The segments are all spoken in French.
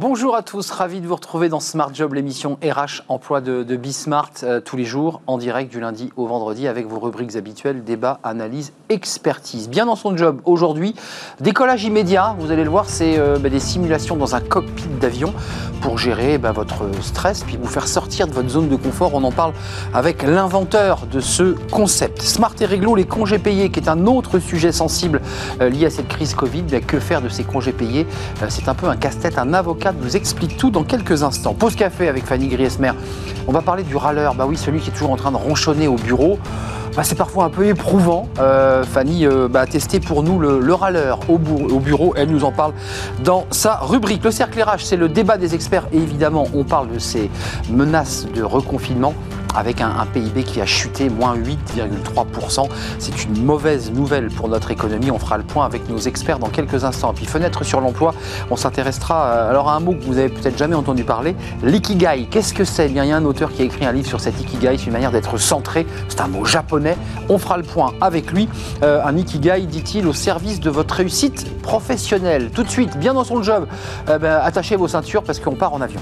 Bonjour à tous, ravi de vous retrouver dans Smart Job, l'émission RH emploi de, de Bismart, euh, tous les jours en direct du lundi au vendredi avec vos rubriques habituelles, débat, analyse, expertise. Bien dans son job aujourd'hui, décollage immédiat, vous allez le voir, c'est euh, bah, des simulations dans un cockpit d'avion pour gérer bah, votre stress puis vous faire sortir de votre zone de confort. On en parle avec l'inventeur de ce concept. Smart et Réglo, les congés payés, qui est un autre sujet sensible euh, lié à cette crise Covid. Que faire de ces congés payés? C'est un peu un casse-tête, un avocat nous explique tout dans quelques instants. Pause café avec Fanny Griesmer. On va parler du râleur. Bah oui, celui qui est toujours en train de ronchonner au bureau. Bah, c'est parfois un peu éprouvant. Euh, Fanny euh, bah, a testé pour nous le, râleur au, au, bureau. Elle nous en parle dans sa rubrique. Le cercle RH, c'est le débat des experts. Et évidemment, on parle de ces menaces de reconfinement avec un, PIB qui a chuté, moins 8,3%. C'est une mauvaise nouvelle pour notre économie. On fera le point avec nos experts dans quelques instants. puis fenêtre sur l'emploi, on s'intéressera euh, alors à un mot que vous avez peut-être jamais entendu parler, l'ikigai. Qu'est-ce que c'est? Eh Il y a un auteur qui a écrit un livre sur cet ikigai, c'est une manière d'être centré. C'est un mot japonais. On fera le point avec lui. Euh, un ikigai, dit-il, au service de votre réussite professionnelle. Tout de suite, bien dans son job, euh, ben, attachez vos ceintures parce qu'on part en avion.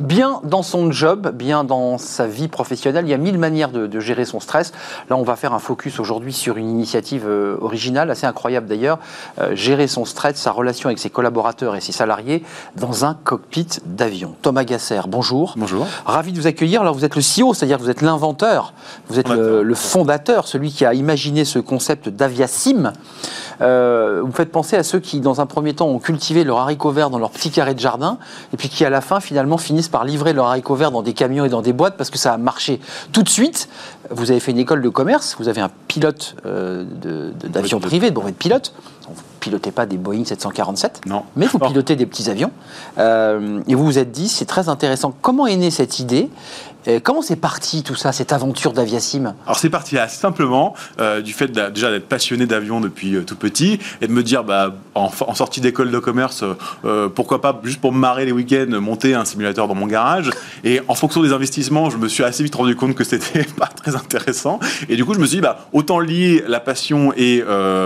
Bien dans son job, bien dans sa vie professionnelle. Il y a mille manières de, gérer son stress. Là, on va faire un focus aujourd'hui sur une initiative euh, originale, assez incroyable d'ailleurs. Euh, gérer son stress, sa relation avec ses collaborateurs et ses salariés dans un cockpit d'avion. Thomas Gasser, bonjour. Bonjour. Ravi de vous accueillir. Alors, vous êtes le CEO, c'est-à-dire que vous êtes l'inventeur, vous êtes le, fondateur, celui qui a imaginé ce concept d'Aviasim. Euh, vous me faites penser à ceux qui, dans un premier temps, ont cultivé leur haricot vert dans leur petit carré de jardin, et puis qui, à la fin, finalement, finissent par livrer leur haricot vert dans des camions et dans des boîtes parce que ça a marché tout de suite. Vous avez fait une école de commerce, vous avez un pilote euh, d'avion privé, de brevet de pilote. Vous ne pilotez pas des Boeing 747, non. mais vous pilotez des petits avions. Euh, et vous vous êtes dit, c'est très intéressant. Comment est née cette idée? Comment c'est parti tout ça, cette aventure d'Aviasim Alors c'est parti assez simplement euh, du fait déjà d'être passionné d'avion depuis euh, tout petit et de me dire bah, en, sortie d'école de commerce, euh, pourquoi pas juste pour me marrer les week-ends monter un simulateur dans mon garage. Et en fonction des investissements, je me suis assez vite rendu compte que c'était pas très intéressant. Et du coup je me suis dit bah, autant lier la passion et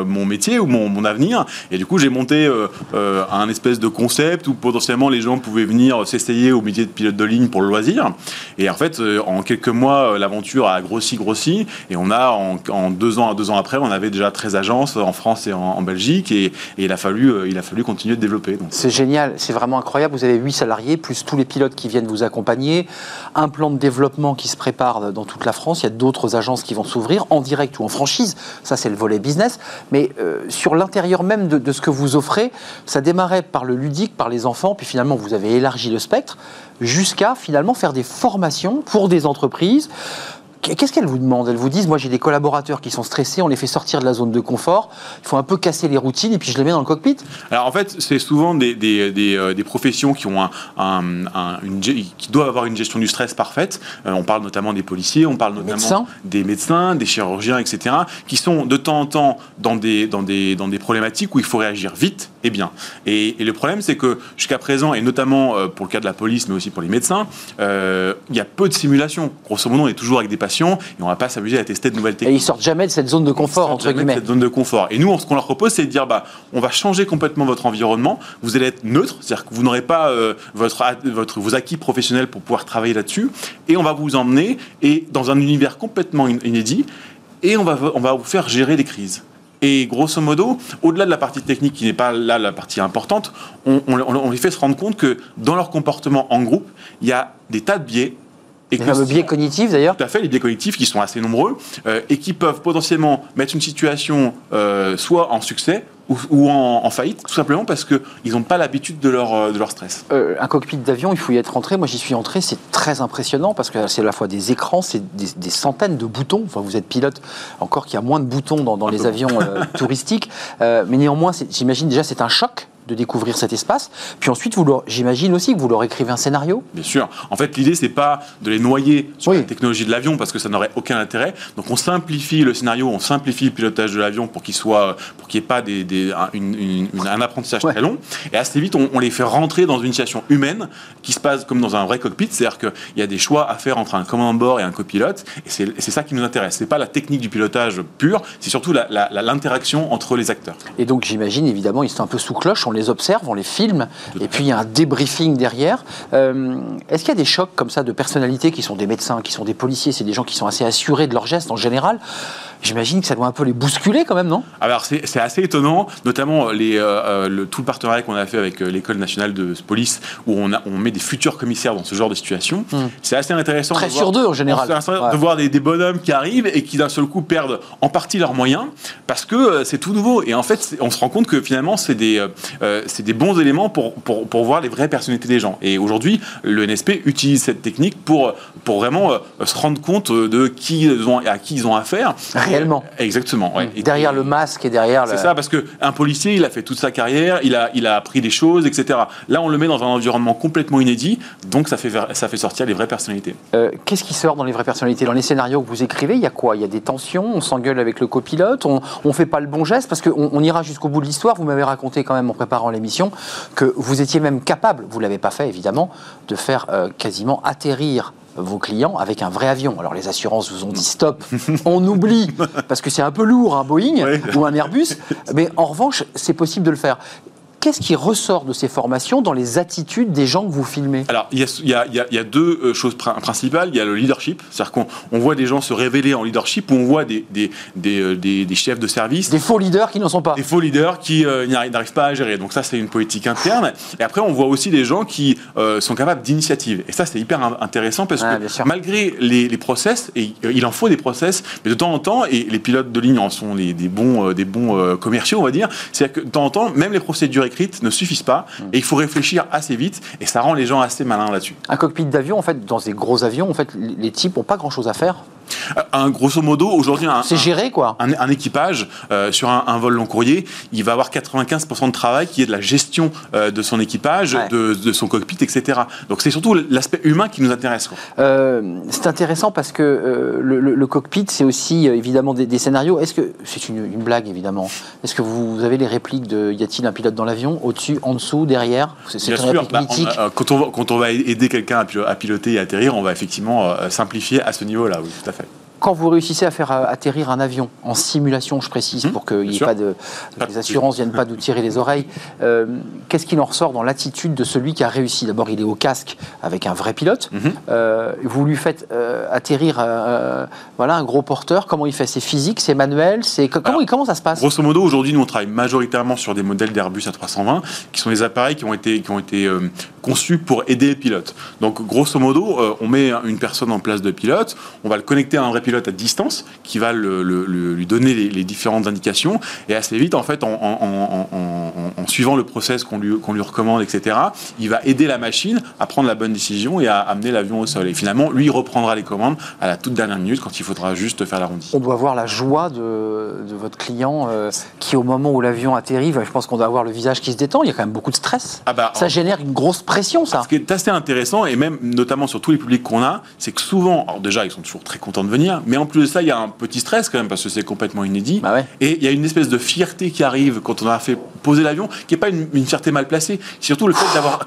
mon métier ou mon, mon, avenir. Et du coup j'ai monté un espèce de concept où potentiellement les gens pouvaient venir s'essayer au métier de pilote de ligne pour le loisir. Et en fait euh, en quelques mois, euh, l'aventure a grossi, grossi, et on a en, deux ans, deux ans après, on avait déjà 13 agences en France et en, Belgique, et, il a fallu, euh, il a fallu continuer de développer. C'est génial, c'est vraiment incroyable. Vous avez huit salariés plus tous les pilotes qui viennent vous accompagner, un plan de développement qui se prépare dans toute la France. Il y a d'autres agences qui vont s'ouvrir en direct ou en franchise. Ça, c'est le volet business. Mais sur l'intérieur même de ce que vous offrez, ça démarrait par le ludique, par les enfants, puis finalement vous avez élargi le spectre jusqu'à finalement faire des formations pour des entreprises Qu'est-ce qu'elles vous demandent Elles vous disent, moi j'ai des collaborateurs qui sont stressés, on les fait sortir de la zone de confort, il faut un peu casser les routines et puis je les mets dans le cockpit? Alors en fait, c'est souvent des, des, des, euh, des, professions qui, ont un, une, qui doivent avoir une gestion du stress parfaite. Euh, on parle notamment des policiers, on parle notamment des médecins, des chirurgiens, etc., qui sont de temps en temps dans des, dans des, dans des problématiques où il faut réagir vite et bien. Et, le problème, c'est que jusqu'à présent, et notamment euh, pour le cas de la police, mais aussi pour les médecins, il y a peu de simulations. Grosso modo, on est toujours avec des patients et on va pas s'amuser à tester de nouvelles techniques. Et ils sortent jamais de cette zone de confort, entre guillemets. De cette zone de confort. Et nous, ce qu'on leur propose, c'est de dire, bah, on va changer complètement votre environnement. Vous allez être neutre, c'est-à-dire que vous n'aurez pas euh, votre, votre, vos acquis professionnels pour pouvoir travailler là-dessus. Et on va vous emmener et dans un univers complètement inédit. Et on va, on va vous faire gérer les crises. Et grosso modo, au-delà de la partie technique qui n'est pas là la partie importante, on, on, on, les fait se rendre compte que dans leur comportement en groupe, il y a des tas de biais et biais cognitifs d'ailleurs Tout à fait, les biais cognitifs qui sont assez nombreux euh, et qui peuvent potentiellement mettre une situation euh, soit en succès ou, en, faillite, tout simplement parce qu'ils n'ont pas l'habitude de leur, euh, de leur stress. un cockpit d'avion, il faut y être entré. Moi, j'y suis entré, c'est très impressionnant parce que c'est à la fois des écrans, c'est des, centaines de boutons. Enfin, vous êtes pilote, encore qu'il y a moins de boutons dans, les avions touristiques. mais néanmoins, j'imagine déjà, c'est un choc de découvrir cet espace. Puis ensuite, vous leur- j'imagine aussi que vous leur écrivez un scénario. Bien sûr. En fait, l'idée, c'est pas de les noyer sur Oui. la technologie de l'avion parce que ça n'aurait aucun intérêt. Donc, on simplifie le scénario, on simplifie le pilotage de l'avion pour qu'il soit, pour qu'il n'y ait pas des, des- un, une- une- une- un apprentissage Ouais. très long. Et assez vite, on, on les fait rentrer dans une situation humaine qui se passe comme dans un vrai cockpit. C'est-à-dire qu'il y a des choix à faire entre un commandant de bord et un copilote. Et c'est ça qui nous intéresse. C'est pas la technique du pilotage pur, c'est surtout la- la- la- l'interaction entre les acteurs. Et donc j'imagine évidemment ils sont un peu sous cloche, on les observe, on les filme, et puis il y a un débriefing derrière. Euh, Est-ce qu'il y a des chocs comme ça de personnalités qui sont des médecins, qui sont des policiers, c'est des gens qui sont assez assurés de leurs gestes en général J'imagine que ça doit un peu les bousculer quand même, non? Alors c'est assez étonnant, notamment les, euh, euh, le, tout le partenariat qu'on a fait avec euh, l'école nationale de police, où on, a, on met des futurs commissaires dans ce genre de situation. C'est assez intéressant. Très de sur voir- deux, en général. Ouais. de voir des, des bonhommes qui arrivent et qui d'un seul coup perdent en partie leurs moyens parce que euh, c'est tout nouveau. Et en fait, on se rend compte que finalement c'est des, euh, euh, bons éléments pour, pour, pour voir les vraies personnalités des gens. Et aujourd'hui, le NSP utilise cette technique pour, pour vraiment euh, se rendre compte de qui ils ont, à qui ils ont affaire. Réellement. Exactement. ouais. Et- Derrière le masque et derrière le... c'est ça, parce qu'un policier, il a fait toute sa carrière, il a, il a appris des choses, etc. Là, on le met dans un environnement complètement inédit, donc ça fait, ça fait sortir les vraies personnalités. Euh, Qu'est-ce qui sort dans les vraies personnalités? Dans les scénarios que vous écrivez, il y a quoi? Il y a des tensions, on s'engueule avec le copilote, on ne fait pas le bon geste, parce qu'on on ira jusqu'au bout de l'histoire. Vous m'avez raconté quand même en préparant l'émission que vous étiez même capable, vous ne l'avez pas fait évidemment, de faire euh, quasiment atterrir vos clients avec un vrai avion. Alors les assurances vous ont dit stop, on oublie, parce que c'est un peu lourd un Boeing ou un Airbus, mais en revanche, c'est possible de le faire. Qu'est-ce qui ressort de ces formations dans les attitudes des gens que vous filmez? Alors, il y a, il y a- il y a- il y a deux choses prin- principales. Il y a le leadership, c'est-à-dire qu'on on voit des gens se révéler en leadership, ou on voit des, des, des, euh, des- chefs de service Des faux leaders qui n'en sont pas. des faux leaders qui euh, n'arrivent pas à gérer. Donc ça, c'est une politique interne. Et après, on voit aussi des gens qui euh, sont capables d'initiative. Et ça, c'est hyper in- intéressant parce que malgré les, les process, et il en faut des process, mais de temps en temps, et les pilotes de ligne en sont les- des bons, des bons euh, commerciaux, on va dire, c'est-à-dire que de temps en temps, même les procédures écrites ne suffisent pas. Mm. Et il faut réfléchir assez vite. Et ça rend les gens assez malins là-dessus. Un cockpit d'avion, en fait, dans ces gros avions, en fait, les les types n'ont pas grand-chose à faire. Euh, Un grosso modo, aujourd'hui, un, C'est un- géré, quoi. un, un équipage euh, sur un, un vol long courrier, il va avoir 95% de travail qui est de la gestion euh, de son équipage, Ouais. de, de son cockpit, etc. Donc c'est surtout l'aspect humain qui nous intéresse. Euh, c'est intéressant parce que le, le- le cockpit, c'est aussi évidemment des, des scénarios. Est-ce que c'est une, une blague évidemment Est-ce que vous avez les répliques de y a-t-il un pilote dans l'avion Au-dessus, en dessous, derrière? C'est c'est Bien une sûr, bah, on- euh, quand, on va, quand on va aider quelqu'un à, pilo- à piloter et atterrir, on va effectivement euh, simplifier à ce niveau-là, oui, tout à fait. Quand vous réussissez à faire atterrir un avion en simulation, je précise, Mhm, pour n'y bien ait pas de les assurances viennent pas nous tirer les oreilles. euh, Qu'est-ce qu'il en ressort dans l'attitude de celui qui a réussi? D'abord, il est au casque avec un vrai pilote. Mhm. Euh, vous lui faites euh, atterrir, voilà, un gros porteur. Comment il fait? C'est physique, c'est manuel, c'est co- comment, Alors, comment ça se passe? Grosso modo, aujourd'hui, nous, on travaille majoritairement sur des modèles d'Airbus A320, qui sont des appareils qui ont été, qui ont été conçus pour aider les pilotes. Donc, grosso modo, on met une personne en place de pilote, on va le connecter à un vrai pilote à distance, qui va le- le- le- lui donner les, les différentes indications, et assez vite, en fait, en, en- en- en- en- en suivant le process qu'on lui, recommande, etc., il va aider la machine à prendre la bonne décision et à amener l'avion au sol. Et finalement, lui, il reprendra les commandes à la toute dernière minute, quand il faudra juste faire l'arrondi. On doit voir la joie de, de votre client euh, qui, au moment où l'avion atterrit, je pense qu'on doit avoir le visage qui se détend. Il y a quand même beaucoup de stress. Ah bah, Ça génère une grosse pression, ça. Ce qui est assez intéressant, et même notamment sur tous les publics qu'on a, c'est que souvent, alors déjà, ils sont toujours très contents de venir, mais en plus de ça, il y a un petit stress quand même, parce que c'est complètement inédit. Bah ouais. Et il y a une espèce de fierté qui arrive quand on a fait poser l'avion, qui n'est pas une, une fierté mal placée, surtout le fait d'avoir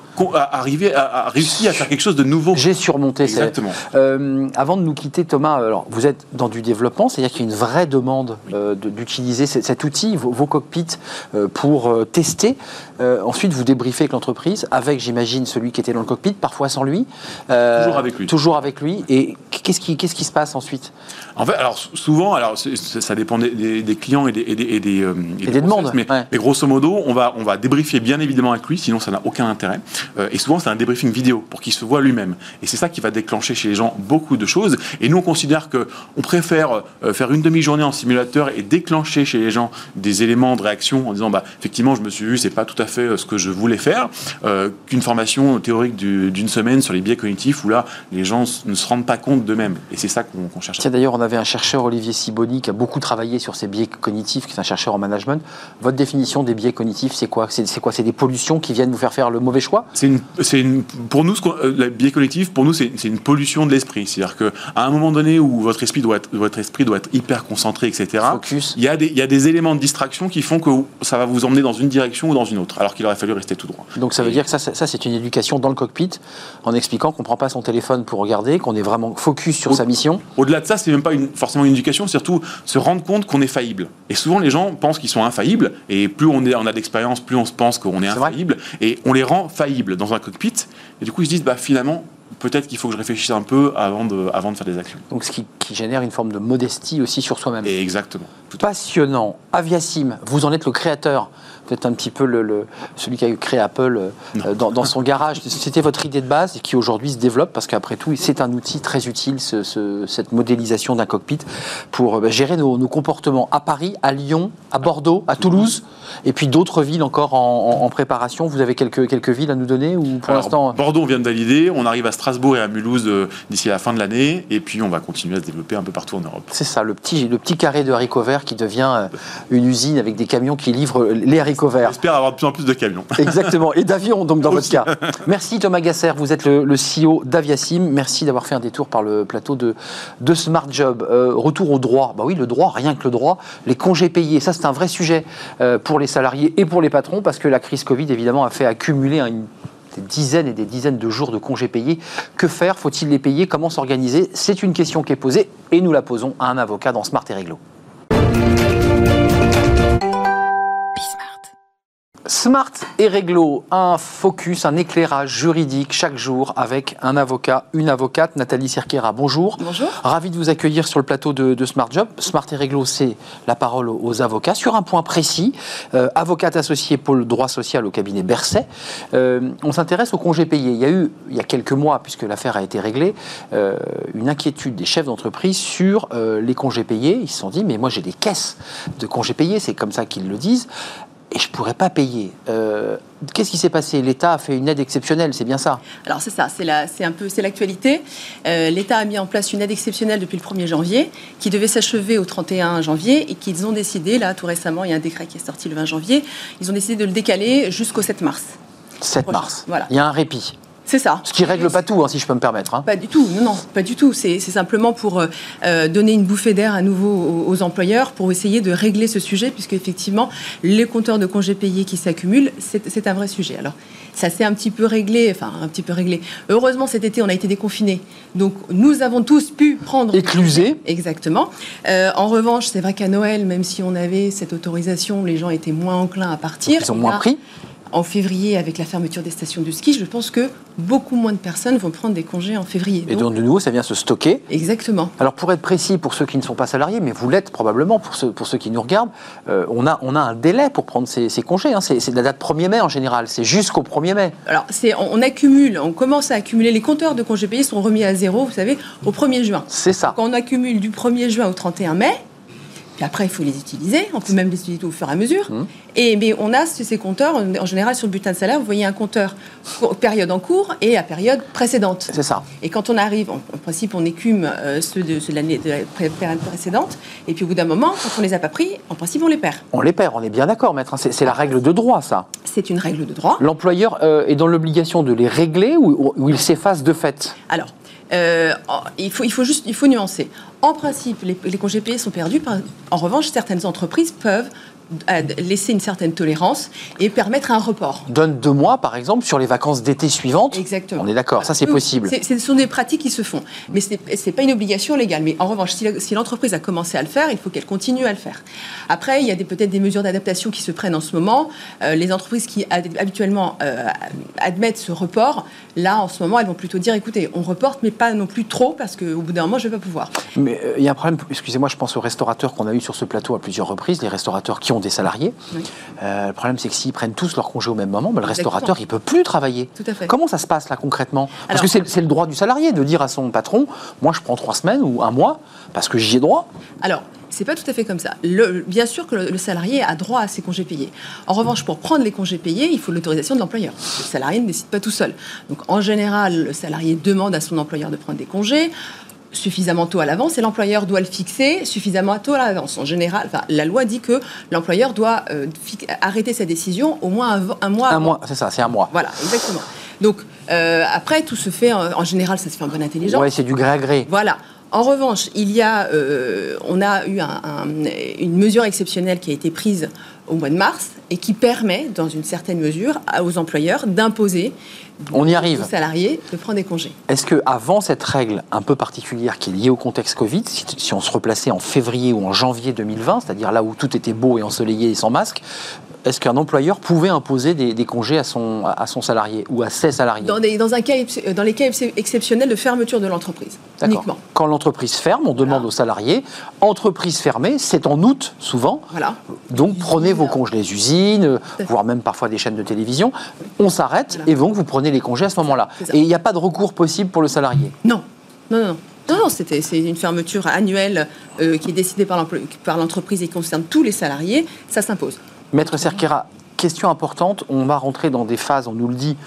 arrivé à, à réussi à faire quelque chose de nouveau. J'ai surmonté. Exactement. Euh, avant de nous quitter, Thomas, alors vous êtes dans du développement, c'est-à-dire qu'il y a une vraie demande euh, d'utiliser ce- cet outil, vos, vos cockpits, euh, pour euh, tester. Euh, ensuite, vous débriefez avec l'entreprise, avec, j'imagine, celui qui était dans le cockpit, parfois sans lui. Euh, Toujours avec lui. Toujours avec lui. Et qu'est-ce qui, qu'est-ce qui se passe ensuite? En fait, alors sou- souvent, alors ça dépend des, des- des clients et des, et des, et des, euh, et des process, demandes, Mais, ouais. mais grosso modo, on va, on va débriefer bien évidemment avec lui, sinon ça n'a aucun intérêt. Euh, et souvent, c'est un débriefing vidéo pour qu'il se voit lui-même. Et c'est ça qui va déclencher chez les gens beaucoup de choses. Et nous, on considère que on préfère euh, faire une demi-journée en simulateur et déclencher chez les gens des éléments de réaction en disant, bah, effectivement, je me suis vu, c'est pas tout à fait euh, ce que je voulais faire, euh, qu'une formation théorique du- d'une semaine sur les biais cognitifs où là, les gens ne se rendent pas compte d'eux-mêmes. Et c'est ça qu'on cherche à d'ailleurs, on avait un chercheur, Olivier Siboni, qui a beaucoup travaillé sur ces biais cognitifs, qui est un chercheur en management. Votre définition des biais cognitifs, c'est quoi? C'est quoi? C'est des pollutions qui viennent vous faire faire le mauvais choix? C'est une, une, pour nous, euh, le biais cognitif, pour nous, c'est une pollution de l'esprit. C'est-à-dire qu'à un moment donné où votre esprit doit être, votre esprit doit être hyper concentré, etc. Focus. Il y, a des, il y a des éléments de distraction qui font que ça va vous emmener dans une direction ou dans une autre, alors qu'il aurait fallu rester tout droit. Donc ça veut dire que ça, ça c'est une éducation dans le cockpit, en expliquant qu'on ne prend pas son téléphone pour regarder, qu'on est vraiment focus sur sa mission. Au-delà de ça, c'est même pas une, forcément une éducation, surtout se rendre compte qu'on est faillible. Et souvent, les gens pensent qu'ils sont infaillibles, et plus on, est, on a d'expérience, plus on se pense qu'on est, infaillible, et on les rend faillibles dans un cockpit, et du coup, ils se disent, bah finalement, peut-être qu'il faut que je réfléchisse un peu avant de, avant de faire des actions. Donc ce qui, qui génère une forme de modestie aussi sur soi-même. Exactement. Passionnant. Aviasim, vous en êtes le créateur peut-être un petit peu le, celui qui a créé Apple euh, dans, son garage. C'était votre idée de base et qui aujourd'hui se développe parce qu'après tout, c'est un outil très utile, cette modélisation d'un cockpit pour euh, bah, gérer nos, comportements à Paris, à Lyon, à Bordeaux, à Toulouse et puis d'autres villes encore en, préparation. Vous avez quelques, quelques villes à nous donner ou pour l'instant Bordeaux, on vient de valider. On arrive à Strasbourg et à Mulhouse euh, d'ici la fin de l'année et puis on va continuer à se développer un peu partout en Europe. C'est ça, le petit, le petit carré de haricots verts qui devient une usine avec des camions qui livrent les haricots J'espère avoir de plus en plus de camions. Exactement, et d'avions donc dans votre cas. Merci Thomas Gasser, vous êtes le, CEO d'Aviasim. Merci d'avoir fait un détour par le plateau de, de Smart Job. Euh, retour au droit. Bah oui, le droit, rien que le droit. Les congés payés, ça c'est un vrai sujet euh, pour les salariés et pour les patrons parce que la crise Covid évidemment a fait accumuler des dizaines et des dizaines de jours de congés payés. Que faire? Faut-il les payer? Comment s'organiser? C'est une question qui est posée et nous la posons à un avocat dans Smart et Réglo. Smart et réglo, un focus, un éclairage juridique chaque jour avec un avocat, une avocate, Nathalie Cerquera. Bonjour. Bonjour. Ravi de vous accueillir sur le plateau de, Smart Job. Smart et réglo, c'est la parole aux, avocats sur un point précis. Euh, avocate associée pôle droit social au cabinet Berset. Euh, on s'intéresse aux congés payés. Il y a eu, il y a quelques mois, puisque l'affaire a été réglée, euh, une inquiétude des chefs d'entreprise sur les congés payés. Ils se sont dit, mais moi j'ai des caisses de congés payés, c'est comme ça qu'ils le disent et je ne pourrais pas payer. Euh, qu'est-ce qui s'est passé? L'État a fait une aide exceptionnelle, c'est bien ça? Alors c'est ça, c'est un peu c'est l'actualité. Euh, L'État a mis en place une aide exceptionnelle depuis le 1er janvier, qui devait s'achever au 31 janvier et qu'ils ont décidé, là tout récemment, il y a un décret qui est sorti le 20 janvier, ils ont décidé de le décaler jusqu'au 7 mars. 7 mars. Voilà. Il y a un répit. C'est ça. Ce qui règle pas tout, hein, si je peux me permettre. Hein. Pas du tout, non, non, pas du tout. C'est simplement pour euh, euh, donner une bouffée d'air à nouveau aux, employeurs, pour essayer de régler ce sujet, puisque effectivement, les compteurs de congés payés qui s'accumulent, c'est un vrai sujet. Alors, ça s'est un petit peu réglé, enfin, un petit peu réglé. Heureusement, cet été, on a été déconfinés. Donc, nous avons tous pu prendre. Éclusé. Exactement. Euh, en revanche, c'est vrai qu'à Noël, même si on avait cette autorisation, les gens étaient moins enclins à partir. ils ont moins pris en février, avec la fermeture des stations de ski, je pense que beaucoup moins de personnes vont prendre des congés en février. Et donc, de nouveau, ça vient se stocker. Exactement. Alors, pour être précis, pour ceux qui ne sont pas salariés, mais vous l'êtes probablement pour ceux, pour ceux qui nous regardent, euh, on, a, on a un délai pour prendre ces, congés. Hein. C'est la date 1er mai en général. C'est jusqu'au 1er mai. Alors, on, on, accumule, on commence à accumuler. Les compteurs de congés payés sont remis à zéro, vous savez, au 1er juin. C'est ça. Quand on accumule du 1er juin au 31 mai, après, il faut les utiliser. On peut même les utiliser au fur et à mesure. Mmh. Et mais on a ces compteurs, en général, sur le bulletin de salaire, vous voyez un compteur période en cours et à période précédente. C'est ça. Et quand on arrive, en, principe, on écume euh, ceux de, l'année de la période précédente. Et puis au bout d'un moment, quand on les a pas pris, en principe, on les perd. On les perd, on est bien d'accord, maître. C'est la règle de droit, ça. C'est une règle de droit. L'employeur euh, est dans l'obligation de les régler ou, ou il s'efface de fait? Alors, euh, il, faut, il, faut juste, il faut nuancer. En principe, les, congés payés sont perdus. en revanche, certaines entreprises peuvent laisser une certaine tolérance et permettre un report. Donne deux mois, par exemple, sur les vacances d'été suivantes. Exactement. On est d'accord, ça c'est possible. Ce sont des pratiques qui se font, mais ce n'est pas une obligation légale. Mais en revanche, si l'entreprise a commencé à le faire, il faut qu'elle continue à le faire. Après, il y a peut-être des mesures d'adaptation qui se prennent en ce moment. Euh, les entreprises qui habituellement euh, admettent ce report, là, en ce moment, elles vont plutôt dire, écoutez, on reporte, mais pas non plus trop, parce qu'au bout d'un moment, je ne vais pas pouvoir. Mais euh, il y a un problème, excusez-moi, je pense aux restaurateurs qu'on a eu sur ce plateau à plusieurs reprises, les restaurateurs qui ont des salariés. Euh, le problème, c'est que s'ils prennent tous leur congé au même moment, ben, le restaurateur, il peut plus travailler. Tout à fait. Comment ça se passe là concrètement? Parce que c'est le droit du salarié de dire à son patron, moi je prends trois semaines ou un mois parce que j'y ai droit. Alors, c'est pas tout à fait comme ça. Le, bien sûr que le, salarié a droit à ses congés payés. En revanche, pour prendre les congés payés, il faut l'autorisation de l'employeur. Le salarié ne décide pas tout seul. Donc, en général, le salarié demande à son employeur de prendre des congés. Suffisamment tôt à l'avance et l'employeur doit le fixer suffisamment tôt à l'avance. En général, enfin, la loi dit que l'employeur doit euh, arrêter sa décision au moins un, un mois Un avant. mois, c'est ça, c'est un mois. Voilà, exactement. Donc euh, après, tout se fait, en, en général, ça se fait en bonne intelligence. Ouais, c'est du gré à gré. Voilà. En revanche, il y a, euh, on a eu un- un- une mesure exceptionnelle qui a été prise au mois de mars et qui permet, dans une certaine mesure, aux employeurs d'imposer On y arrive. aux salariés de prendre des congés. Est-ce que avant cette règle un peu particulière qui est liée au contexte Covid, si, si on se replaçait en février ou en janvier 2020, c'est-à-dire là où tout était beau et ensoleillé et sans masque, est-ce qu'un employeur pouvait imposer des, des congés à son, à son salarié ou à ses salariés Dans, des- dans un cas, ex- dans les cas ex- exceptionnels de fermeture de l'entreprise, uniquement. Quand l'entreprise ferme, on demande Voilà. aux salariés, entreprise fermée, c'est en août souvent, Voilà. donc prenez vos congés, les usines, euh, voire même parfois des chaînes de télévision, on s'arrête Voilà. et donc vous prenez les congés à ce moment-là. Et il n'y a pas de recours possible pour le salarié. Non, non, non. non. Non, non, c'était- c'est une fermeture annuelle euh, qui est décidée par l'entreprise et qui concerne tous les salariés. Ça s'impose. Maître Cerquera, question importante, on va rentrer dans des phases, on nous le dit,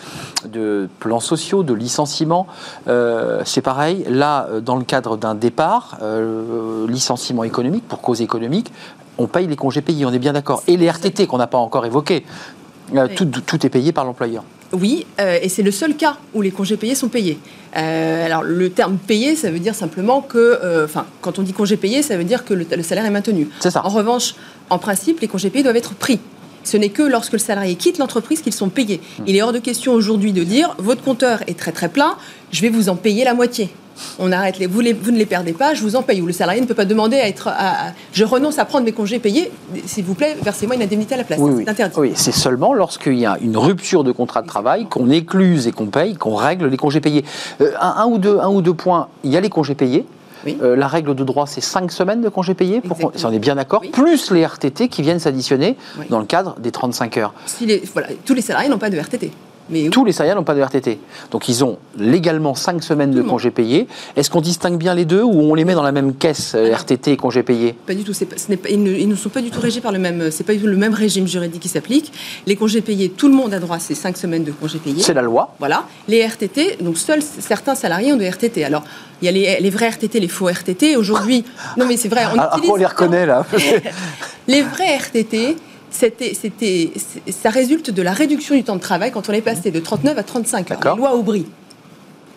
de plans sociaux, de licenciements. Euh, c'est pareil, là, euh, dans le cadre d'un départ, euh, licenciement économique, pour cause économique, on paye les congés payés, on est bien d'accord. Et les RTT qu'on n'a pas encore évoqués. Euh, Oui. tout, tout est payé par l'employeur. Oui, euh, et c'est le seul cas où les congés payés sont payés. Euh, alors, le terme payé, ça veut dire simplement que, euh, enfin, quand on dit congés payés, ça veut dire que le, le salaire est maintenu. C'est ça. En revanche, en principe, les congés payés doivent être pris. Ce n'est que lorsque le salarié quitte l'entreprise qu'ils sont payés. Hmm. Il est hors de question aujourd'hui de dire votre compteur est très très plein, je vais vous en payer la moitié. On arrête les vous, les, vous ne les perdez pas, je vous en paye. Ou le salarié ne peut pas demander à être. à- à- je renonce à prendre mes congés payés, s'il vous plaît, versez-moi une indemnité à la place. Oui, C'est oui. interdit. Oui, c'est seulement lorsqu'il y a une rupture de contrat de travail qu'on écluse et qu'on paye, qu'on règle les congés payés. Euh, un, un ou deux, un ou deux points, il y a les congés payés. Oui. Euh, la règle de droit, c'est 5 semaines de congés payés, pour si on est bien d'accord, Oui. plus les RTT qui viennent s'additionner Oui. dans le cadre des 35 heures. Si les- voilà, tous les salariés n'ont pas de RTT. Mais. Tous les salariés n'ont pas de RTT. Donc ils ont légalement 5 semaines de Tout congés payés. Est-ce qu'on distingue bien les deux ou on les met dans la même caisse, euh. RTT et congés payés? Pas du tout. c'est pas- ce n'est pas- ils, ne, ils ne sont pas du tout régis par le même. C'est pas du tout le même régime juridique qui s'applique. Les congés payés, tout le monde a droit à ces cinq semaines de congés payés. C'est la loi. Voilà. Les RTT, donc seuls certains salariés ont des RTT. Alors, il y a les, les vrais RTT, les faux RTT. Aujourd'hui, non mais c'est vrai, on Ah, utilise on les reconnaît là. les vrais RTT. C'était, ça résulte de la réduction du temps de travail quand on est passé de 39 à 35 heures. Les lois Aubry.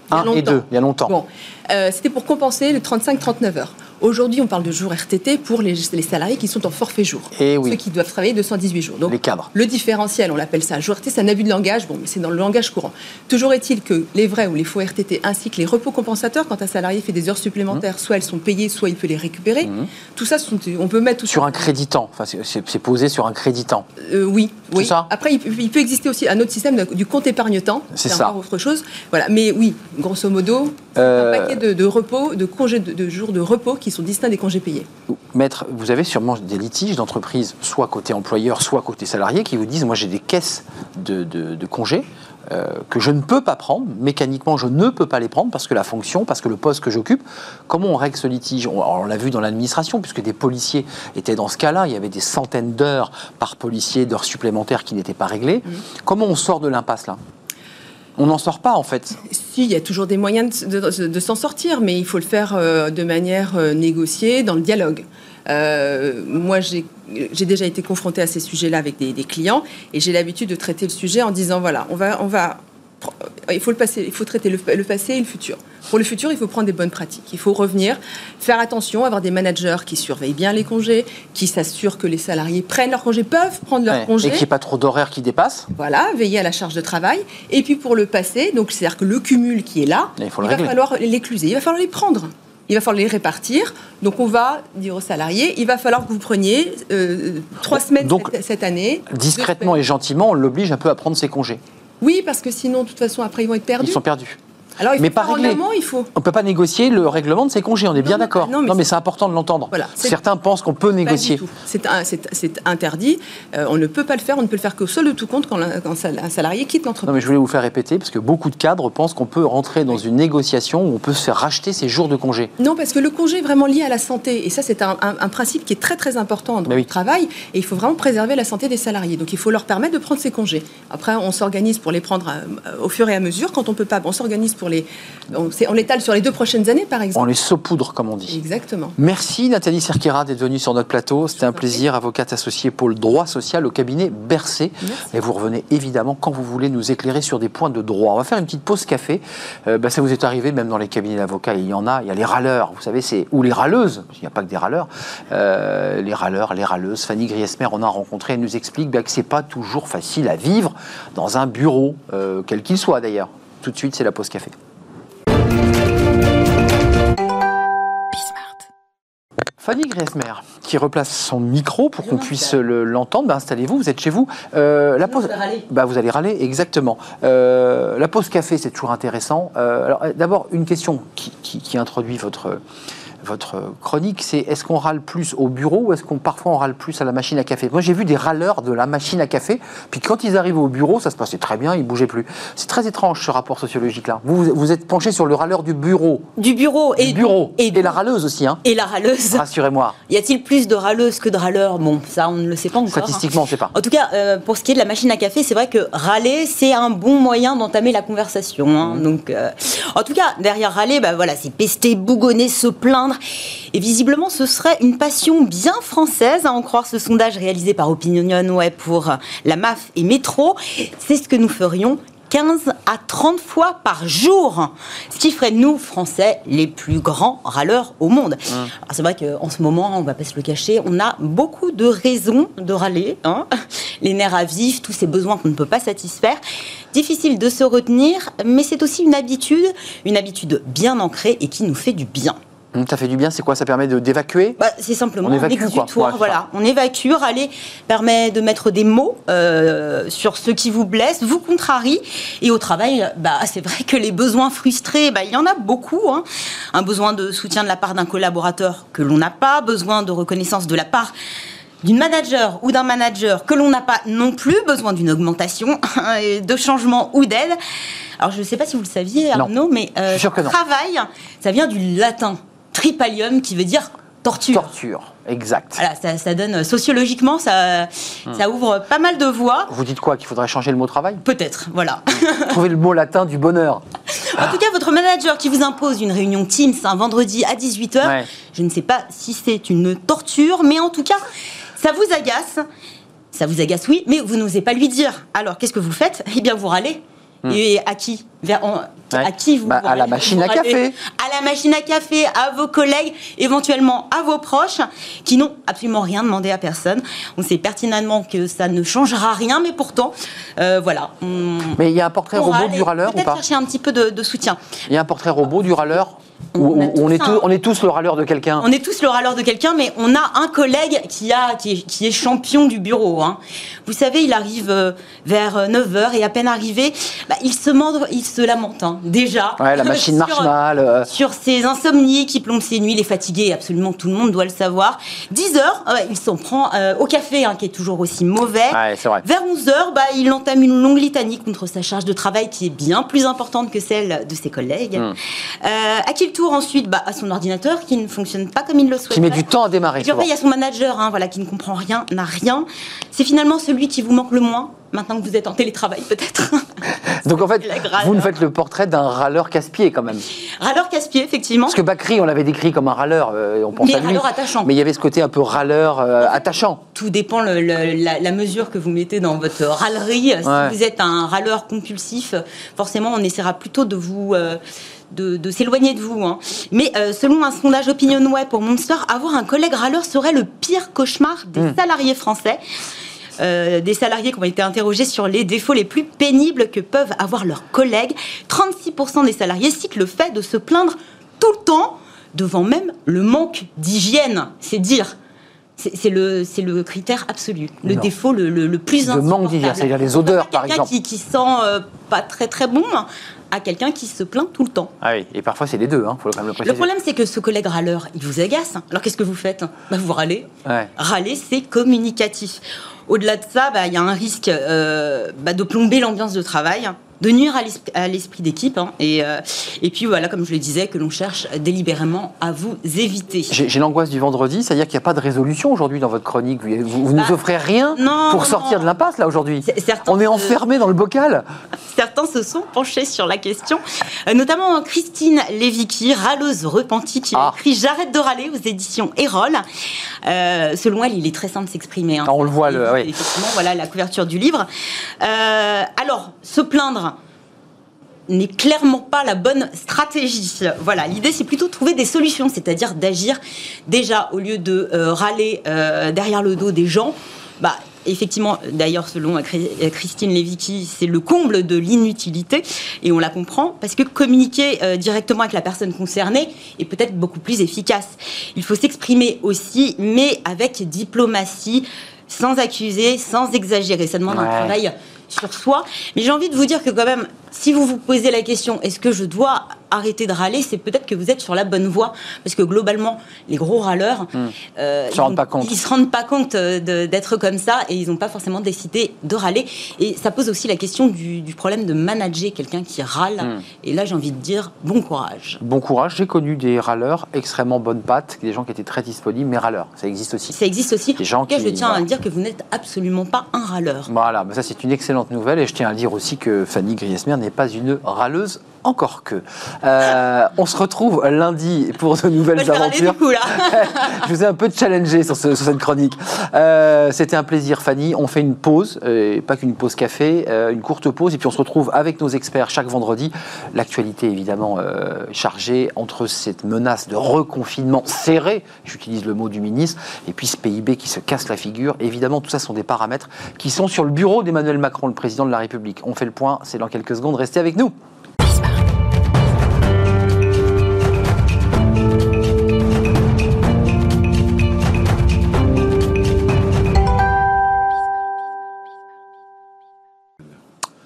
Il y a Un et longtemps. deux, il y a longtemps. Bon, euh, c'était pour compenser les 35-39 heures. Aujourd'hui, on parle de jours RTT pour les, les salariés qui sont en forfait jour. Eh oui. Ceux qui doivent travailler 218 jours. Donc, Les cadres. le différentiel, on l'appelle ça jour RTT, c'est un abus de langage, bon, mais c'est dans le langage courant. Toujours est-il que les vrais ou les faux RTT ainsi que les repos compensateurs, quand un salarié fait des heures supplémentaires, Mmh. soit elles sont payées, soit il peut les récupérer. Tout ça, on peut mettre tout Sur ça- un créditant. Enfin, c'est- posé sur un créditant. euh, oui, oui. ça Après, il, peut- il peut exister aussi un autre système du compte épargne-temps. C'est ça. encore autre chose. Voilà. Mais oui, grosso modo, c'est Euh, un paquet de, de repos, de congés de, de jours de repos qui sont distincts des congés payés. Maître, vous avez sûrement des litiges d'entreprise, soit côté employeur, soit côté salarié, qui vous disent moi j'ai des caisses de, de- de congés euh, que je ne peux pas prendre, mécaniquement je ne peux pas les prendre parce que la fonction, parce que le poste que j'occupe, comment on règle ce litige? On, l'a vu dans l'administration, puisque des policiers étaient dans ce cas-là, il y avait des centaines d'heures par policier, d'heures supplémentaires qui n'étaient pas réglées. Comment on sort de l'impasse là? On n'en sort pas en fait. Si, il y a toujours des moyens de, s'en sortir, mais il faut le faire euh, de manière euh, négociée, dans le dialogue. Euh, moi, j'ai déjà été confrontée à ces sujets-là avec des, des clients, et j'ai l'habitude de traiter le sujet en disant voilà, on va, on va, il faut le il faut traiter le, le passé et le futur. Pour le futur, il faut prendre des bonnes pratiques. Il faut revenir, faire attention, avoir des managers qui surveillent bien les congés, qui s'assurent que les salariés prennent leurs congés, peuvent prendre leurs Ouais. congés. Et qu'il n'y ait pas trop d'horaires qui dépassent. Voilà, veiller à la charge de travail. Et puis pour le passé, donc c'est-à-dire que le cumul qui est là, Il faut va régler. falloir l'écluser, il va falloir les prendre. Il va falloir les répartir. Donc on va dire aux salariés, il va falloir que vous preniez euh, trois semaines Donc, cette, cette année. Discrètement et gentiment, on l'oblige un peu à prendre ses congés. Oui, parce que sinon, de toute façon, après, ils vont être perdus. Ils sont perdus. Alors il faut mais pas il faut. On ne peut pas négocier le règlement de ses congés, on est bien non, d'accord. non, Non, mais mais, c'est important de l'entendre. Voilà, Certains pensent qu'on peut négocier. C'est interdit. Euh, on ne peut pas le faire. On ne peut le faire qu'au seul de tout compte quand, la- quand un salarié quitte Non, l'entreprise. mais je voulais vous faire répéter, parce que beaucoup de cadres pensent qu'on peut rentrer dans une négociation où on peut se faire racheter ses jours de congé. Non, parce que le congé est vraiment lié à la santé. Et ça, c'est un, un- un principe qui est très, très important dans le oui. travail. Et il faut vraiment préserver la santé des salariés. Donc, il faut leur permettre de prendre ces congés. Après, on s'organise pour les prendre euh, au fur et à mesure. Quand on peut pas, on s'organise pour sur les, on, on l'étale sur les deux prochaines années, par exemple. On les saupoudre, comme on dit. Exactement. Merci Nathalie Cerquera d'être venue sur notre plateau. C'était un plaisir, avocate associée pôle droit social au cabinet Bercé. Et vous revenez évidemment quand vous voulez nous éclairer sur des points de droit. On va faire une petite pause café. Euh, bah, ça vous est arrivé, même dans les cabinets d'avocats, il y en a. Il y a les râleurs, vous savez, c'est ou les râleuses. Il n'y a pas que des râleurs. Euh, les râleurs, les râleuses. Fanny Griesmer, on a rencontré. Elle nous explique bah, que c'est pas toujours facile à vivre dans un bureau, euh, quel qu'il soit d'ailleurs. Tout de suite, c'est la pause café. Fanny Griesmer, qui replace son micro pour qu'on puisse le- l'entendre. Bah, Installez-vous, vous êtes chez vous. Euh, la pause, bah, vous allez râler, exactement. Euh, la pause café, c'est toujours intéressant. Euh, alors, d'abord, une question qui, qui- qui introduit votre, votre chronique, c'est est-ce qu'on râle plus au bureau ou est-ce qu'on parfois on râle plus à la machine à café? Moi, j'ai vu des râleurs de la machine à café, puis quand ils arrivent au bureau, ça se passait très bien, ils bougeaient plus. C'est très étrange ce rapport sociologique-là. Vous, vous- vous êtes penché sur le râleur du bureau. Du bureau et Du bureau. et, Et, la râleuse aussi, hein et la râleuse. Rassurez-moi. Y a-t-il plus de râleuses que de râleurs? Bon, ça, on ne le sait pas encore. Statistiquement, on ne sait pas. En tout cas, euh, pour ce qui est de la machine à café, c'est vrai que râler, c'est un bon moyen d'entamer la conversation. hein. Mmh. Donc, euh, en tout cas, derrière râler, bah, voilà, c'est pester, bougonner, se plaindre. Et visiblement, ce serait une passion bien française, à en croire ce sondage réalisé par OpinionWay pour euh, la MAF et Métro. C'est ce que nous ferions 15 à 30 fois par jour, ce qui ferait de nous, Français, les plus grands râleurs au monde. Alors, C'est vrai qu'en ce moment, on va pas se le cacher, on a beaucoup de raisons de râler. hein. Les nerfs à vif, tous ces besoins qu'on ne peut pas satisfaire. Difficile de se retenir, mais c'est aussi une habitude, une habitude bien ancrée et qui nous fait du bien. Hum, Ça fait du bien, c'est quoi? Ça permet d'évacuer? Bah, c'est simplement On évacue, quoi. voilà. On évacue, râler permet de mettre des mots euh, sur ce qui vous blesse, vous contrarie. Et au travail, bah, c'est vrai que les besoins frustrés, bah, il y en a beaucoup. hein. Un besoin de soutien de la part d'un collaborateur que l'on n'a pas, besoin de reconnaissance de la part d'une manager ou d'un manager que l'on n'a pas non plus, besoin d'une augmentation, et de changement ou d'aide. Alors je ne sais pas si vous le saviez, Non. Arnaud, mais euh, Je suis sûr que non. travail, ça vient du latin tripalium qui veut dire torture. Torture, exact. Voilà, ça, ça donne sociologiquement, ça, Hum. ça ouvre pas mal de voies. Vous dites quoi Qu'il faudrait changer le mot travail? Peut-être, voilà. Trouver le mot latin du bonheur. en tout cas, votre manager qui vous impose une réunion Teams un vendredi à 18h, Ouais. je ne sais pas si c'est une torture, mais en tout cas, ça vous agace. Ça vous agace, oui, mais vous n'osez pas lui dire. Alors, qu'est-ce que vous faites? Eh bien, vous râlez. Et à qui Vers- en- Ouais. À qui vous Bah, à la machine à café. À la machine à café, à vos collègues, éventuellement à vos proches, qui n'ont absolument rien demandé à personne. On sait pertinemment que ça ne changera rien, mais pourtant, euh, voilà. On, Mais il y a un portrait robot du râleur ou Peut-être pas chercher un petit peu de, de soutien. Il y a un portrait robot du râleur On tous est un- tous, on est tous le râleur de quelqu'un On est tous le râleur de quelqu'un, mais on a un collègue qui, a, qui, est, qui est champion du bureau. hein. Vous savez, il arrive euh, vers 9h et à peine arrivé, bah, il se il se lamente hein, déjà. Ouais, la machine Sur- marche mal. euh, sur ses insomnies qui plombent ses nuits, il est fatigué, absolument tout le monde doit le savoir. 10 heures, ah ouais, il s'en prend euh, au café, hein, qui est toujours aussi mauvais. Ouais, c'est vrai. Vers 11 heures, bah, il entame une longue litanie contre sa charge de travail qui est bien plus importante que celle de ses collègues. Hmm. Euh, à qui le tour ensuite bah, À son ordinateur qui ne fonctionne pas comme il le souhaite. Qui met du temps à démarrer. Puis après, il y a son manager, hein, voilà, qui ne comprend rien, n'a rien. C'est finalement celui qui vous manque le moins, maintenant que vous êtes en télétravail, peut-être. Donc en fait, vous nous faites le portrait d'un râleur casse-pied quand même. Râleur casse-pied, effectivement. Parce que Bakri, on l'avait décrit comme un râleur, euh, on pense Mais à lui. attachant. Mais il y avait ce côté un peu râleur euh, attachant. Tout dépend le- le- la, la mesure que vous mettez dans votre râlerie. Ouais. Si vous êtes un râleur compulsif, forcément, on essaiera plutôt de vous. euh, de, de s'éloigner de vous. hein. Mais euh, selon un sondage OpinionWay pour Monster, avoir un collègue râleur serait le pire cauchemar des Hmm. salariés français. Euh, des salariés qui ont été interrogés sur les défauts les plus pénibles que peuvent avoir leurs collègues. 36% des salariés citent le fait de se plaindre tout le temps devant même le manque d'hygiène. C'est dire. C'est le, c'est le critère absolu, le Non. défaut le, le- le plus De manque insupportable. d'hygiène, c'est-à-dire les odeurs, par quelqu'un exemple. Qui, qui sent euh, pas très très bon à quelqu'un qui se plaint tout le temps. Ah oui, et parfois c'est les deux, hein, faut quand même le préciser. Le problème, c'est que ce collègue râleur, il vous agace. Alors qu'est-ce que vous faites? Bah, Vous râlez. Ouais. Râler, c'est communicatif. Au-delà de ça, bah, il y a un risque euh, bah, de plomber l'ambiance de travail. de nuire à l'esprit d'équipe. Hein. et, euh, et puis voilà, comme je le disais, que l'on cherche délibérément à vous éviter. J'ai l'angoisse du vendredi, c'est-à-dire qu'il n'y a pas de résolution aujourd'hui dans votre chronique. Vous, nous bah, offrez rien pour sortir de l'impasse là aujourd'hui. On est enfermé dans le bocal. Certains se sont penchés sur la question, euh, notamment Christine Lévicki, râleuse repentie, qui a ah. écrit J'arrête de râler aux éditions Erol. Euh, selon elle, il est très simple de s'exprimer. Hein. On le voit, le, effectivement, voilà la couverture du livre. alors, se plaindre n'est clairement pas la bonne stratégie. Voilà, l'idée c'est plutôt de trouver des solutions, c'est-à-dire d'agir déjà au lieu de euh, râler euh, derrière le dos des gens. Bah, effectivement, d'ailleurs, selon Christine Levicki, c'est le comble de l'inutilité, et on la comprend, parce que communiquer euh, directement avec la personne concernée est peut-être beaucoup plus efficace. Il faut s'exprimer aussi, mais avec diplomatie, sans accuser, sans exagérer. Ça demande un travail sur soi. Mais j'ai envie de vous dire que quand même, si vous vous posez la question, est-ce que je dois arrêter de râler, c'est peut-être que vous êtes sur la bonne voie. Parce que globalement, les gros râleurs, hmm. euh, ils, se rendent pas compte. se rendent pas compte euh, d'être comme ça et ils n'ont pas forcément décidé de râler. Et ça pose aussi la question du, problème de manager quelqu'un qui râle. Hmm. Et là, j'ai envie de dire bon courage. Bon courage. J'ai connu des râleurs extrêmement bonnes pattes, des gens qui étaient très disponibles, mais râleurs. Ça existe aussi. Ça existe aussi. Des gens qui, je tiens à dire que vous n'êtes absolument pas un râleur. Voilà, mais ça c'est une excellente nouvelle. Et je tiens à dire aussi que Fanny Griesmer n'est pas une râleuse encore que. Euh, on se retrouve lundi pour de nouvelles aventures. je vous ai un peu challengé sur, cette chronique. Euh, c'était un plaisir, Fanny. On fait une pause, et pas qu'une pause café, euh, une courte pause, et puis on se retrouve avec nos experts chaque vendredi. L'actualité, évidemment, chargée entre cette menace de reconfinement serré, j'utilise le mot du ministre, et puis ce PIB qui se casse la figure. Évidemment, tout ça sont des paramètres qui sont sur le bureau d'Emmanuel Macron, le président de la République. On fait le point, c'est dans quelques secondes. Restez avec nous.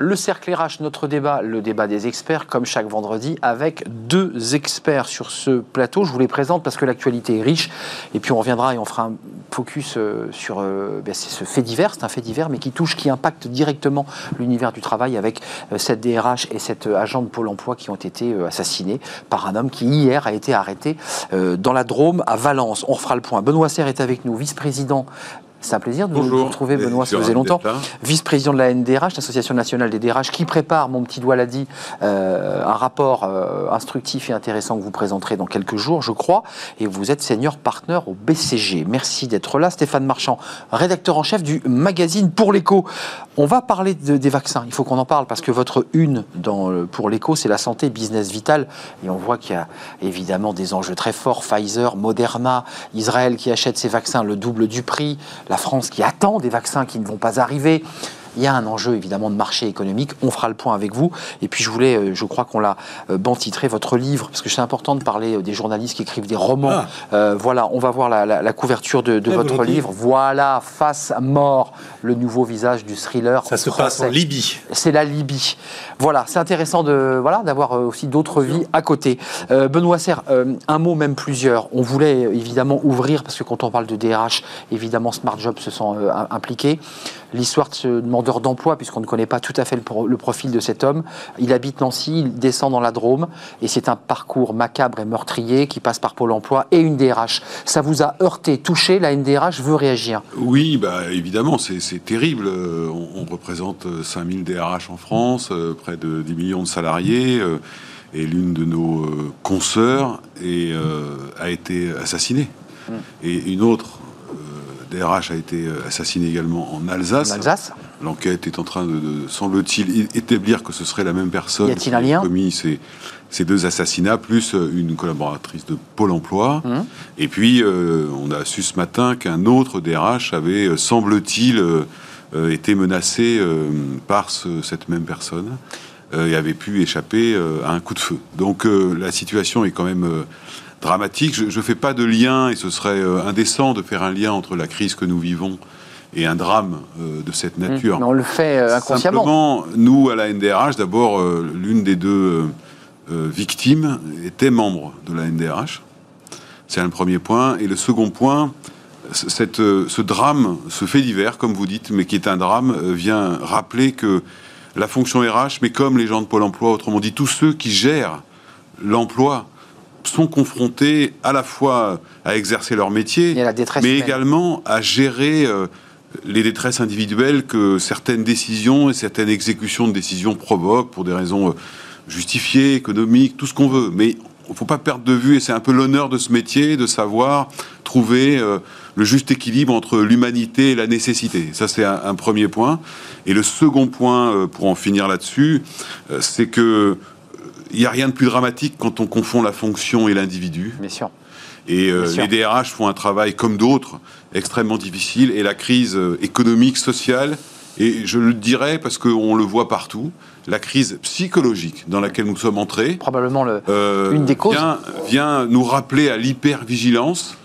Le cercle RH, notre débat, le débat des experts, comme chaque vendredi, avec deux experts sur ce plateau. Je vous les présente parce que l'actualité est riche. Et puis on reviendra et on fera un focus euh, sur euh, ben, ce fait divers. C'est un fait divers, mais qui touche, qui impacte directement l'univers du travail avec euh, cette DRH et cet agent de Pôle emploi qui ont été assassinés par un homme qui, hier, a été arrêté dans la Drôme à Valence. On refera le point. Benoît Serre est avec nous, vice-président c'est un plaisir de vous retrouver, Benoît, ça faisait longtemps. Vice-président de la NDRH, l'Association nationale des DRH, qui prépare, mon petit doigt l'a dit, euh, un rapport euh, instructif et intéressant que vous présenterez dans quelques jours, je crois. Et vous êtes senior partner au BCG. Merci d'être là. Stéphane Marchand, rédacteur en chef du magazine Pour l'écho. On va parler des vaccins. Il faut qu'on en parle parce que votre une pour l'écho, c'est la santé, business vital. Et on voit qu'il y a évidemment des enjeux très forts. Pfizer, Moderna, Israël qui achète ses vaccins le double du prix la France qui attend des vaccins qui ne vont pas arriver. Il y a un enjeu évidemment de marché économique. On fera le point avec vous. Et puis je voulais, euh, je crois qu'on l'a euh, bantitré votre livre parce que c'est important de parler euh, des journalistes qui écrivent des romans. Ah. voilà, on va voir la, couverture de, votre livre. Voilà, face à mort, le nouveau visage du thriller. Ça se passe en Libye. C'est la Libye. Voilà, c'est intéressant de voilà d'avoir aussi d'autres vies à côté. Benoît Serre, un mot même plusieurs. On voulait évidemment ouvrir parce que quand on parle de DRH, évidemment Smart Jobs se sent impliqués. L'histoire de ce demandeur d'emploi, puisqu'on ne connaît pas tout à fait le, profil de cet homme. Il habite Nancy, il descend dans la Drôme, et c'est un parcours macabre et meurtrier qui passe par Pôle emploi et une DRH. Ça vous a heurté, touché La NDRH veut réagir? Oui, bah, évidemment, c'est terrible. On, représente 5000 DRH en France, euh, près de 10 millions de salariés. Euh, et l'une de nos euh, consoeurs a été assassinée. Hum. Et une autre DRH a été euh, assassiné également en Alsace. Alsace L'enquête est en train de, semble-t-il, établir que ce serait la même personne y a-t-il un lien commis ces, deux assassinats, plus euh, une collaboratrice de Pôle emploi. Hum. Et puis, euh, on a su ce matin qu'un autre DRH avait, semble-t-il, été menacé par cette même personne et avait pu échapper à un coup de feu. Donc, la situation est quand même dramatique. Je ne fais pas de lien, et ce serait euh, indécent de faire un lien entre la crise que nous vivons et un drame euh, de cette mmh. nature. on le fait euh, inconsciemment. Simplement, nous, à la NDRH, d'abord, l'une des deux victimes était membre de la NDRH. C'est un premier point. Et le second point, cette, ce drame, ce fait divers, comme vous dites, mais qui est un drame, vient rappeler que la fonction RH, mais comme les gens de Pôle emploi, autrement dit, tous ceux qui gèrent l'emploi sont confrontés à la fois à exercer leur métier, la détresse mais également à gérer euh, les détresses individuelles que certaines décisions et certaines exécutions de décisions provoquent pour des raisons euh, justifiées, économiques, tout ce qu'on veut. Mais il ne faut pas perdre de vue, et c'est un peu l'honneur de ce métier, de savoir trouver euh, le juste équilibre entre l'humanité et la nécessité. Ça, c'est un, un premier point. Et le second point, euh, pour en finir là-dessus, euh, c'est que il n'y a rien de plus dramatique quand on confond la fonction et l'individu. Bien sûr. Et euh, les DRH font un travail comme d'autres extrêmement difficile. Et la crise euh, économique, sociale, et je le dirais parce qu'on le voit partout, la crise psychologique dans laquelle nous sommes entrés, Probablement le, euh, Une des causes. Vient, vient nous rappeler à l'hypervigilance.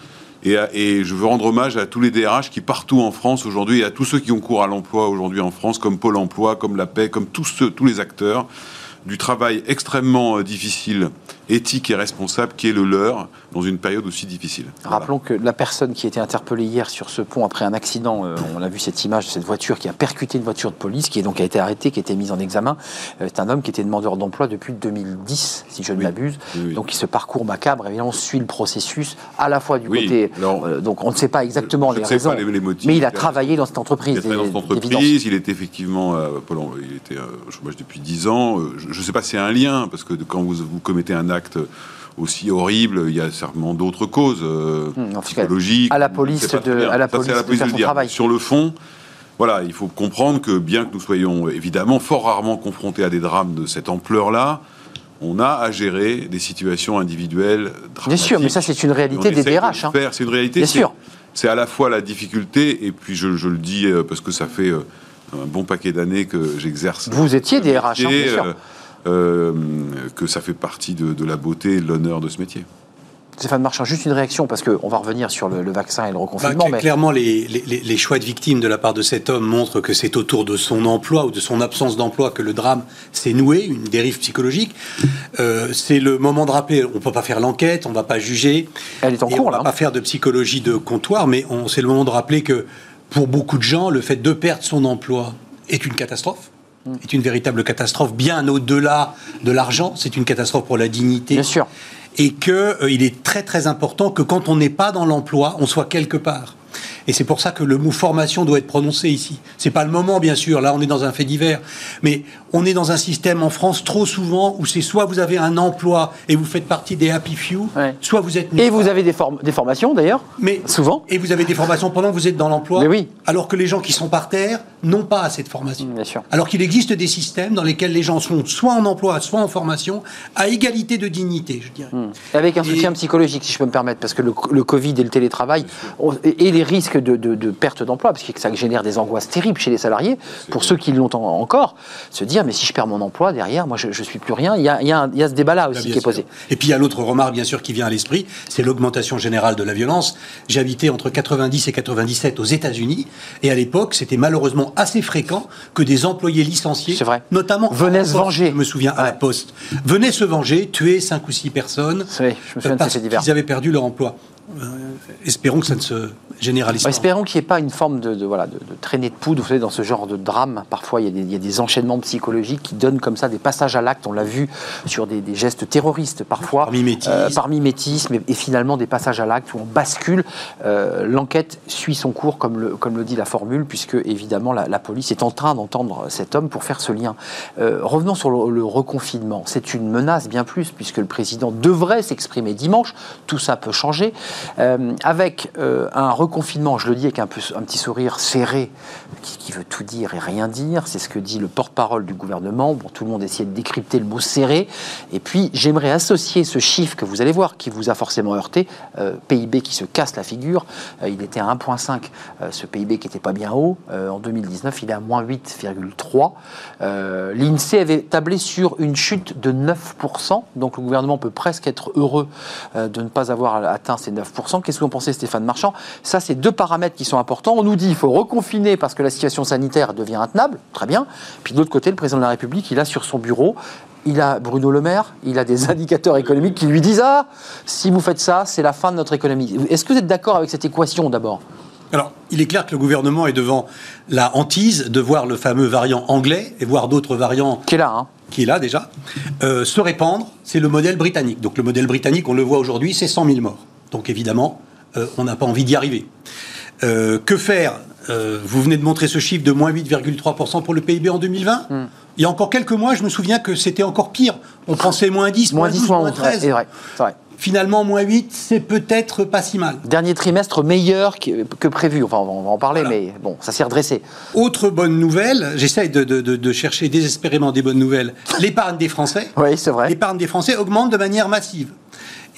Et, à- et je veux rendre hommage à tous les DRH qui, partout en France aujourd'hui, et à tous ceux qui ont cours à l'emploi aujourd'hui en France, comme Pôle emploi, comme la paix, comme tous, ceux, tous les acteurs, du travail extrêmement euh, difficile, éthique et responsable qui est le leur dans une période aussi difficile. Voilà. Rappelons que la personne qui a été interpellée hier sur ce pont après un accident, euh, on a vu cette image de cette voiture qui a percuté une voiture de police, qui est donc a été arrêtée, qui a été mise en examen. Euh, c'est un homme qui était demandeur d'emploi depuis 2010, si je ne Oui. m'abuse. Oui, oui. Donc ce parcours macabre, évidemment, suit le processus à la fois du Oui, côté. alors, euh, donc on ne sait pas exactement je les raisons, pas les- les motifs, mais il a clairement. travaillé dans cette entreprise. Il est dans d'é- cette entreprise, il est effectivement euh, emploi, il était euh, au chômage depuis 10 ans. Euh, Je ne sais pas si c'est un lien, parce que quand vous, vous commettez un acte aussi horrible, il y a certainement d'autres causes euh, Hmm, cas, psychologiques. à la police de- bien. à la Ça, police de faire le son travail. Sur le fond, voilà, il faut comprendre que bien que nous soyons évidemment fort rarement confrontés à des drames de cette ampleur-là, on a à gérer des situations individuelles dramatiques. Bien sûr, mais ça c'est une réalité des DRH. hein. C'est une réalité. Bien sûr. C'est à la fois la difficulté, et puis je, je le dis euh, parce que ça fait euh, un bon paquet d'années que j'exerce. Vous étiez DRH, hein, bien sûr. Euh, que ça fait partie de, de la beauté et de l'honneur de ce métier. Stéphane Marchand, juste une réaction, parce qu'on va revenir sur le, le vaccin et le Bah, reconfinement. mais Clairement, les, les- les- les choix de victimes de la part de cet homme montrent que c'est autour de son emploi ou de son absence d'emploi que le drame s'est noué, une dérive psychologique. Euh, c'est le moment de rappeler, on ne peut pas faire l'enquête, on ne va pas juger. Elle est en cours, on là, va hein. pas faire de psychologie de comptoir, mais on- c'est le moment de rappeler que pour beaucoup de gens, le fait de perdre son emploi est une catastrophe. Mm. est une véritable catastrophe, bien au-delà de l'argent. C'est une catastrophe pour la dignité Bien sûr. et que euh, est très très important que quand on n'est pas dans l'emploi, on soit quelque part. Et c'est pour ça que le mot formation doit être prononcé ici. C'est pas le moment, bien sûr. Là, on est dans un fait divers, mais on est dans un système en France trop souvent où c'est soit vous avez un emploi et vous faites partie des happy few, Ouais. soit vous êtes Et vous avez des, form- des formations d'ailleurs mais Souvent. et vous avez des formations pendant que vous êtes dans l'emploi, Mais oui. alors que les gens qui sont par terre n'ont pas assez de formation. Bien sûr. Alors qu'il existe des systèmes dans lesquels les gens sont soit en emploi, soit en formation, à égalité de dignité, je dirais. Avec un soutien Et- psychologique, si je peux me permettre, parce que le, le Covid et le télétravail on- et, et les risques de, de- de perte d'emploi, parce que ça génère des angoisses terribles chez les salariés, pour ceux qui l'ont en- encore, se dire mais si je perds mon emploi derrière, moi je, je suis plus rien. Il y a, il y a un- il y a ce débat-là aussi Bien qui est posé. Et puis il y a l'autre remarque, bien sûr, qui vient à l'esprit, c'est l'augmentation générale de la violence. J'habitais entre 90 et 97 aux États-Unis, et à l'époque, c'était malheureusement assez fréquent que des employés licenciés, vrai. notamment Venaient se venger. Je me souviens à la. Poste, venaient se venger, tuer cinq ou six personnes Oui, je me souviens de parce ces faits divers. qu'ils avaient perdu leur emploi. Euh, espérons que ça ne se généralise pas. espérons qu'il n'y ait pas une forme de, de, voilà, de, de traînée de poudre. Vous savez, dans ce genre de drame, parfois il y, a des, il y a des enchaînements psychologiques qui donnent comme ça des passages à l'acte. On l'a vu sur des, des gestes terroristes parfois. Par mimétisme. Euh, par mimétisme et, et finalement des passages à l'acte où on bascule. Euh, L'enquête suit son cours, comme le, comme le dit la formule, puisque évidemment la, la police est en train d'entendre cet homme pour faire ce lien. Euh, revenons sur le, le reconfinement. C'est une menace bien plus, puisque le président devrait s'exprimer dimanche. Tout ça peut changer. Euh, avec euh, un reconfinement, je le dis avec un, petit sourire serré, qui, veut tout dire et rien dire. C'est ce que dit le porte-parole du gouvernement. Bon, tout le monde essaie de décrypter le mot serré. Et puis, j'aimerais associer ce chiffre que vous allez voir, qui vous a forcément heurté, euh, PIB qui se casse la figure. Il était à 1,5, euh, ce PIB qui n'était pas bien haut. En 2019, il est à moins 8,3. Euh, L'INSEE avait tablé sur une chute de 9%. Donc, le gouvernement peut presque être heureux de ne pas avoir atteint ces 9%. Qu'est-ce que vous en pensez, Stéphane Marchand? Ça, c'est deux paramètres qui sont importants. On nous dit qu'il faut reconfiner parce que la situation sanitaire devient intenable. Très bien. Puis de l'autre côté, le président de la République, il a sur son bureau il a Bruno Le Maire, il a des indicateurs économiques qui lui disent Ah, si vous faites ça, c'est la fin de notre économie. Est-ce que vous êtes d'accord avec cette équation d'abord? Alors, il est clair que le gouvernement est devant la hantise de voir le fameux variant anglais et voir d'autres variants Qui est là, hein qui est là déjà, euh, se répandre. C'est le modèle britannique. Donc le modèle britannique, on le voit aujourd'hui, c'est 100 000 morts. Donc évidemment, euh, on n'a pas envie d'y arriver. Euh, que faire? Euh, Vous venez de montrer ce chiffre de moins 8,3% pour le PIB en 2020. Hmm. Il y a encore quelques mois, je me souviens que c'était encore pire. On pensait moins 10, Moins moins 10, 12, moins moins 11. ouais, 13. c'est vrai, c'est vrai. Finalement, moins 8, c'est peut-être pas si mal. Dernier trimestre meilleur que, que prévu. Enfin, on va, en parler, mais bon, ça s'est redressé. Autre bonne nouvelle, j'essaye de- de chercher désespérément des bonnes nouvelles. L'épargne des Français, Oui, c'est vrai. l'épargne des Français augmente de manière massive.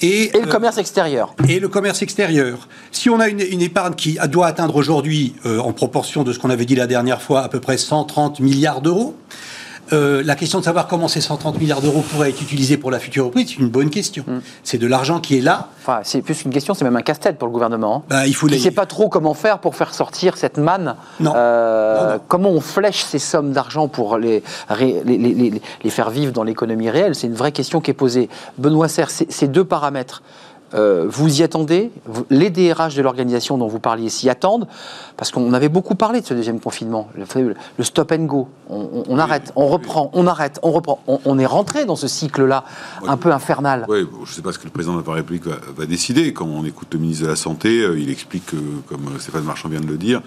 Et, Et le euh, commerce extérieur. et le commerce extérieur. Si on a une, une épargne qui doit atteindre aujourd'hui, euh, en proportion de ce qu'on avait dit la dernière fois, à peu près 130 milliards d'euros, euh, la question de savoir comment ces 130 milliards d'euros pourraient être utilisés pour la future reprise, c'est une bonne question. Mm. C'est de l'argent qui est là. Enfin, c'est plus une question, c'est même un casse-tête pour le gouvernement. hein. Bah, il faut ne les- sait pas trop comment faire pour faire sortir cette manne. Non. Euh, Non, non. Comment on flèche ces sommes d'argent pour les, les, les- les- les faire vivre dans l'économie réelle? C'est une vraie question qui est posée. Benoît Serre, ces deux paramètres, euh, vous y attendez? Les DRH de l'organisation dont vous parliez s'y attendent? Parce qu'on avait beaucoup parlé de ce deuxième confinement, le, stop and go. On, on- on arrête, on reprend, on arrête, on reprend. On, on est rentré dans ce cycle-là un peu infernal. Oui, bon, je ne sais pas ce que le président de la République va, va décider. Quand on écoute le ministre de la Santé, euh, il explique, que, comme euh, Stéphane Marchand vient de le dire,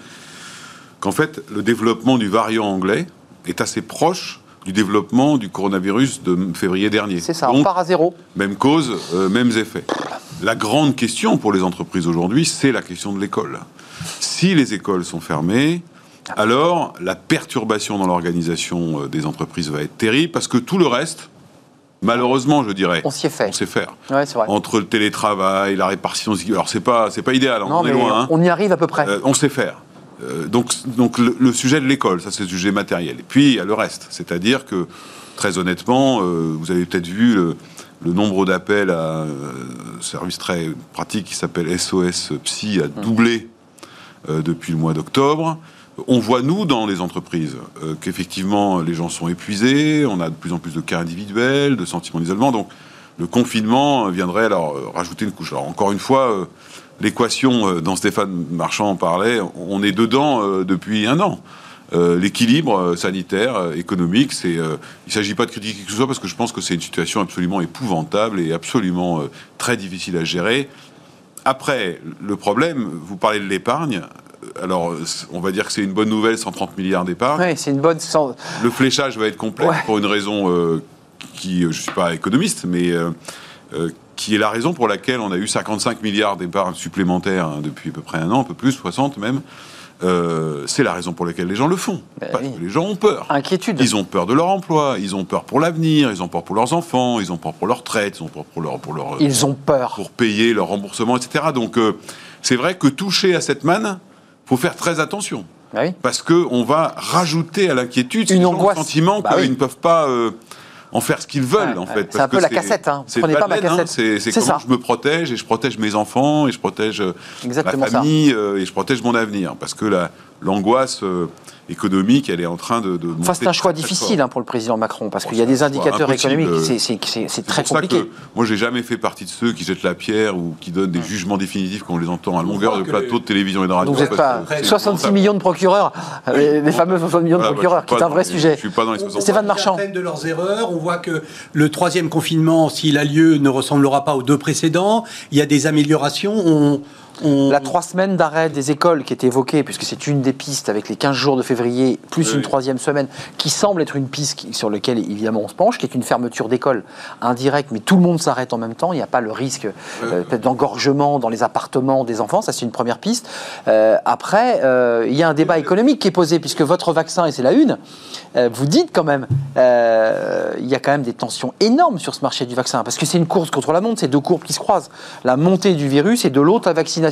qu'en fait, le développement du variant anglais est assez proche du développement du coronavirus de février dernier. C'est ça, on part à zéro. même cause, euh, mêmes effets. La grande question pour les entreprises aujourd'hui, c'est la question de l'école. Si les écoles sont fermées, alors la perturbation dans l'organisation euh, des entreprises va être terrible parce que tout le reste, malheureusement, je dirais, On s'y est fait. on sait faire. Ouais, c'est vrai. Entre le télétravail, la répartition, alors c'est pas c'est pas idéal, hein, Non, on est loin. hein. on y arrive à peu près. Euh, on sait faire. Euh, donc, donc le, le sujet de l'école, ça c'est le sujet matériel. Et puis il y a le reste, c'est-à-dire que très honnêtement, euh, vous avez peut-être vu le, le nombre d'appels à euh, un service très pratique qui s'appelle SOS Psy a doublé euh, depuis le mois d'octobre. On voit, nous, dans les entreprises, euh, qu'effectivement, les gens sont épuisés, on a de plus en plus de cas individuels, de sentiments d'isolement. Donc, le confinement viendrait alors euh, rajouter une couche. Alors, encore une fois, euh, l'équation euh, dont Stéphane Marchand en parlait, on est dedans euh, depuis un an. Euh, L'équilibre euh, sanitaire, euh, économique, c'est, euh, il ne s'agit pas de critiquer qui que ce soit parce que je pense que c'est une situation absolument épouvantable et absolument euh, très difficile à gérer. Après, le problème, vous parlez de l'épargne. Alors, euh, on va dire que c'est une bonne nouvelle, 130 milliards d'épargne. Oui, c'est une bonne. Le fléchage va être Ouais. pour une raison euh, qui, euh, je ne suis pas économiste, mais euh, euh, qui est la raison pour laquelle on a eu 55 milliards d'épargne supplémentaires hein, depuis à peu près un an, un peu plus, 60 même. Euh, c'est la raison pour laquelle les gens le font. Ben Parce oui. que les gens ont peur. Inquiétude. Ils ont peur de leur emploi, ils ont peur pour l'avenir, ils ont peur pour leurs enfants, ils ont peur pour leur retraite, ils ont peur pour leur, pour leur, Ils ont peur. pour payer leur remboursement, etc. Donc, euh, c'est vrai que toucher à cette manne, faut faire très attention. Ah oui. Parce que on va rajouter à l'inquiétude Une angoisse. sentiment Bah qu'ils oui. ne peuvent pas euh, en faire ce qu'ils veulent, Ouais, en fait. C'est un peu la cassette, hein. C'est Prenez pas ma hein. cassette. C'est comment ça. je me protège et je protège mes enfants et je protège euh, Exactement ma famille euh, et je protège mon avenir. Parce que la- l'angoisse euh, économique, elle est en train de. de Enfin, monter c'est un choix difficile hein, pour le président Macron, parce Bon, qu'il y a des indicateurs économiques, euh, c'est- c'est c'est- c'est C'est très pour ça compliqué. que moi, j'ai jamais fait partie de ceux qui jettent la pierre ou qui donnent des jugements définitifs quand on les entend à longueur de plateau les- de télévision et de radio. Donc vous n'êtes pas que c'est 66 épouvantable. millions de procureurs, les, les fameux 60 millions de Voilà, procureurs, qui est un vrai sujet. Je suis pas dans les 60. Stéphane Marchand. De leurs erreurs. On voit que le troisième confinement, s'il a lieu, ne ressemblera pas aux deux précédents. Il y a des améliorations. On, on- La trois semaines d'arrêt des écoles qui est évoquée, puisque c'est une des pistes avec les 15 jours de février, plus Oui. une troisième semaine, qui semble être une piste sur laquelle évidemment on se penche, qui est une fermeture d'école indirecte, mais tout le monde s'arrête en même temps, il n'y a pas le risque euh, d'engorgement dans les appartements des enfants, ça c'est une première piste. Euh, après, euh, il y a un débat économique qui est posé, puisque votre vaccin, et c'est la une, vous dites quand même, il y a quand même des tensions énormes sur ce marché du vaccin, parce que c'est une course contre la montre, c'est deux courbes qui se croisent. La montée du virus et de l'autre la vaccination.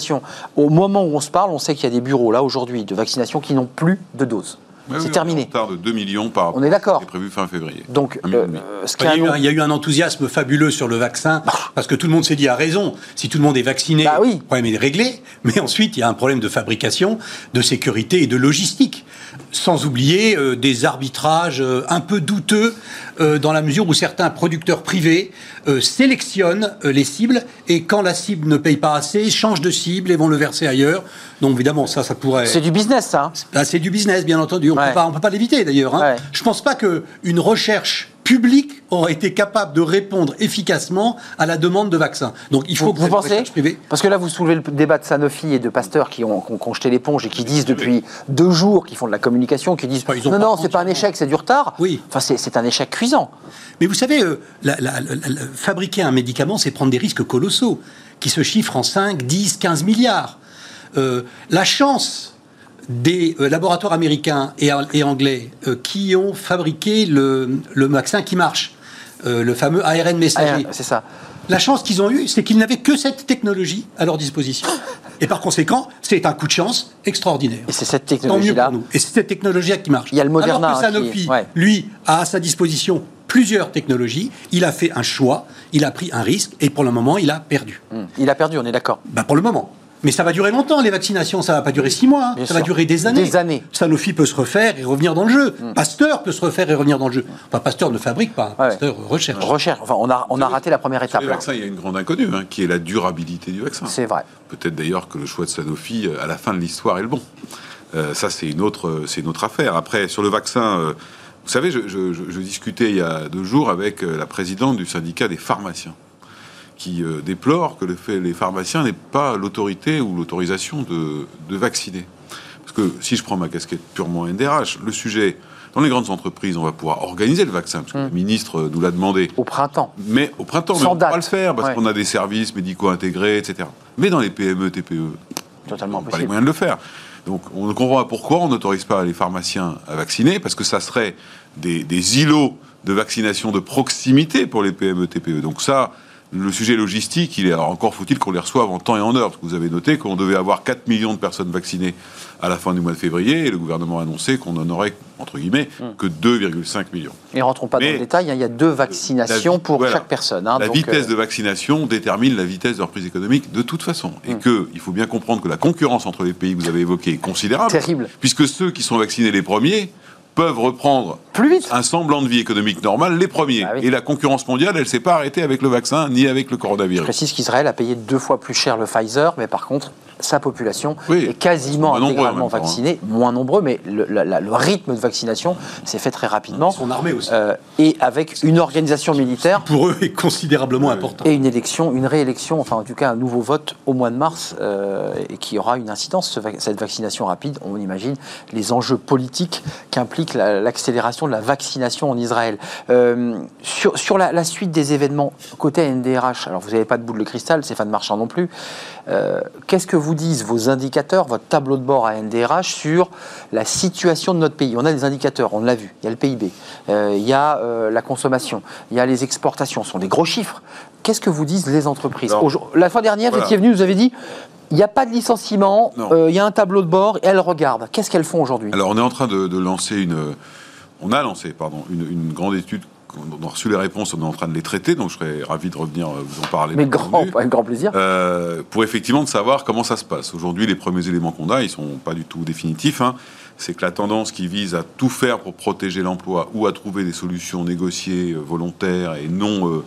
Au moment où on se parle, on sait qu'il y a des bureaux, là, aujourd'hui, de vaccination qui n'ont plus de doses. Oui, c'est oui, terminé. On de 2 millions par rapport On est d'accord. prévu fin février. Donc, euh, ce Il y, a eu un- un, il y a eu un enthousiasme fabuleux sur le vaccin, parce que tout le monde s'est dit à raison, si tout le monde est vacciné, Bah oui. le problème est réglé. Mais ensuite, il y a un problème de fabrication, de sécurité et de logistique. Sans oublier euh, des arbitrages euh, un peu douteux, euh, dans la mesure où certains producteurs privés sélectionnent les cibles, et quand la cible ne paye pas assez, changent de cible et vont le verser ailleurs. Donc évidemment, ça, ça pourrait. C'est du business, ça. hein? Ah, c'est du business, bien entendu. On Ouais. peut pas, on peut pas l'éviter d'ailleurs. hein. Ouais. Je pense pas que une recherche publique aurait été capable de répondre efficacement à la demande de vaccins. Donc il faut Vous, que vous pensez privée. Parce que là, vous soulevez le débat de Sanofi et de Pasteur qui ont, qui ont- jeté l'éponge et qui disent depuis deux jours, qui font de la communication, qui disent ils non, non, c'est pas un échec, c'est du retard. Oui. Enfin, c'est c'est un échec cuisant. Mais vous savez, euh, la- la- la- la- fabriquer un médicament, c'est prendre des risques colossaux, qui se chiffrent en 5, 10, 15 milliards. Euh, la chance des euh, laboratoires américains et, et anglais euh, qui ont fabriqué le, le vaccin qui marche, euh, le fameux ARN messager. C'est ça. La chance qu'ils ont eue, c'est qu'ils n'avaient que cette technologie à leur disposition. Et par conséquent, c'est un coup de chance extraordinaire. Et c'est cette technologie-là. Et c'est cette technologie qui marche. Il y a le Moderna, Alors que hein, qui- Sanofi, ouais. lui, a à sa disposition plusieurs technologies. Il a fait un choix, il a pris un risque, et pour le moment, il a perdu. Hum, Il a perdu, on est d'accord. Bah, pour le moment. Mais ça va durer longtemps, les vaccinations. Ça va pas durer six mois. hein. Ça sûr. va durer des années. Des années. Sanofi peut se refaire et revenir dans le jeu. Pasteur peut se refaire et revenir dans le jeu. Enfin, Pasteur ne fabrique pas. Ouais. Pasteur recherche. Recherche. Enfin, on a, on a raté la première Sur étape. les là. vaccins, il y a une grande inconnue, hein, qui est la durabilité du vaccin. C'est vrai. Peut-être d'ailleurs que le choix de Sanofi, euh, à la fin de l'histoire, est le bon. Euh, ça, c'est une autre, euh, c'est une autre affaire. Après, sur le vaccin, euh, vous savez, je, je- je- je discutais il y a deux jours avec la présidente du syndicat des pharmaciens, qui euh, déplore que le fait, les pharmaciens n'aient pas l'autorité ou l'autorisation de, de vacciner. Parce que si je prends ma casquette purement NDRH, le sujet, dans les grandes entreprises, on va pouvoir organiser le vaccin, parce que le ministre nous l'a demandé. Au printemps. Mais au printemps, Sans mais on date. va le faire parce Ouais. qu'on a des services médicaux intégrés, etc. Mais dans les PME, TPE, Totalement on n'a pas les moyens de le faire. Donc on ne comprend pas pourquoi on n'autorise pas les pharmaciens à vacciner, parce que ça serait des, des îlots de vaccination de proximité pour les PME, TPE. Donc ça, le sujet logistique, il est alors encore faut-il qu'on les reçoive en temps et en heure, parce que vous avez noté qu'on devait avoir 4 millions de personnes vaccinées à la fin du mois de février, et le gouvernement a annoncé qu'on n'en aurait, entre guillemets, Hmm. que 2,5 millions. Et rentrons pas dans le détail. hein, il y a deux vaccinations La- pour voilà. chaque personne. hein, la donc, vitesse euh, de vaccination détermine la vitesse de reprise économique de toute façon. Et Mm. que il faut bien comprendre que la concurrence entre les pays que vous avez évoqués est considérable. Terrible. Puisque ceux qui sont vaccinés les premiers peuvent reprendre Plus vite. un semblant de vie économique normale les premiers. Bah oui. Et la concurrence mondiale, elle s'est pas arrêtée avec le vaccin ni avec le Je coronavirus. précise qu'Israël a payé deux fois plus cher le Pfizer, mais par contre, sa population Oui. est quasiment intégralement temps, hein. vaccinée, moins nombreux, mais le, la- la- le rythme de vaccination s'est fait très rapidement. Son armée aussi. Euh, et avec une organisation militaire Pour eux, est considérablement important. et une élection, une réélection, enfin en tout cas un nouveau vote au mois de mars, euh, et qui aura une incidence, cette vaccination rapide. On imagine les enjeux politiques qu'implique la- l'accélération de la vaccination en Israël. Euh, sur sur la, suite des événements côté NDRH, alors vous n'avez pas de boule de cristal, Stéphane Marchand non plus. Euh, Qu'est-ce que vous disent vos indicateurs, votre tableau de bord à NDRH sur la situation de notre pays? On a des indicateurs, on l'a vu. Il y a le PIB, euh, il y a la consommation, il y a les exportations. Ce sont des gros chiffres. Qu'est-ce que vous disent les entreprises La fois dernière, voilà. vous étiez venu, vous avez dit il n'y a pas de licenciement, euh, il y a un tableau de bord, et elles regardent. Qu'est-ce qu'elles font aujourd'hui Alors on est en train de, de lancer une, on a lancé pardon une, une grande étude. On a reçu les réponses, on est en train de les traiter, donc je serais ravi de revenir euh, vous en parler. Mais grand, avec grand plaisir. Euh, pour effectivement de savoir comment ça se passe. Aujourd'hui, les premiers éléments qu'on a, ils sont pas du tout définitifs. hein. C'est que la tendance qui vise à tout faire pour protéger l'emploi ou à trouver des solutions négociées, euh, volontaires et non euh,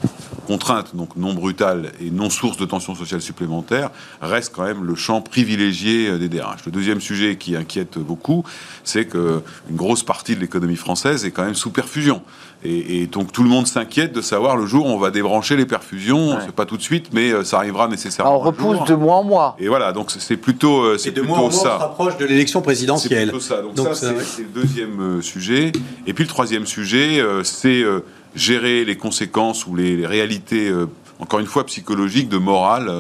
contraintes, donc non brutales et non source de tensions sociales supplémentaires, reste quand même le champ privilégié euh, des DRH. Le deuxième sujet qui inquiète beaucoup, c'est que une grosse partie de l'économie française est quand même sous perfusion. Et, et donc tout le monde s'inquiète de savoir le jour où on va débrancher les perfusions. Ouais. C'est pas tout de suite, mais euh, ça arrivera nécessairement. Alors, on repousse jour. de mois en mois. Et voilà, donc c'est plutôt, euh, c'est plutôt mois en mois, on se ça. rapproche de l'élection C'est présidentielle. plutôt ça. Donc, Donc, ça, ça, c'est c'est le deuxième euh, sujet. Et puis le troisième sujet, euh, c'est euh, gérer les conséquences ou les, les réalités, euh, encore une fois, psychologiques, de morale.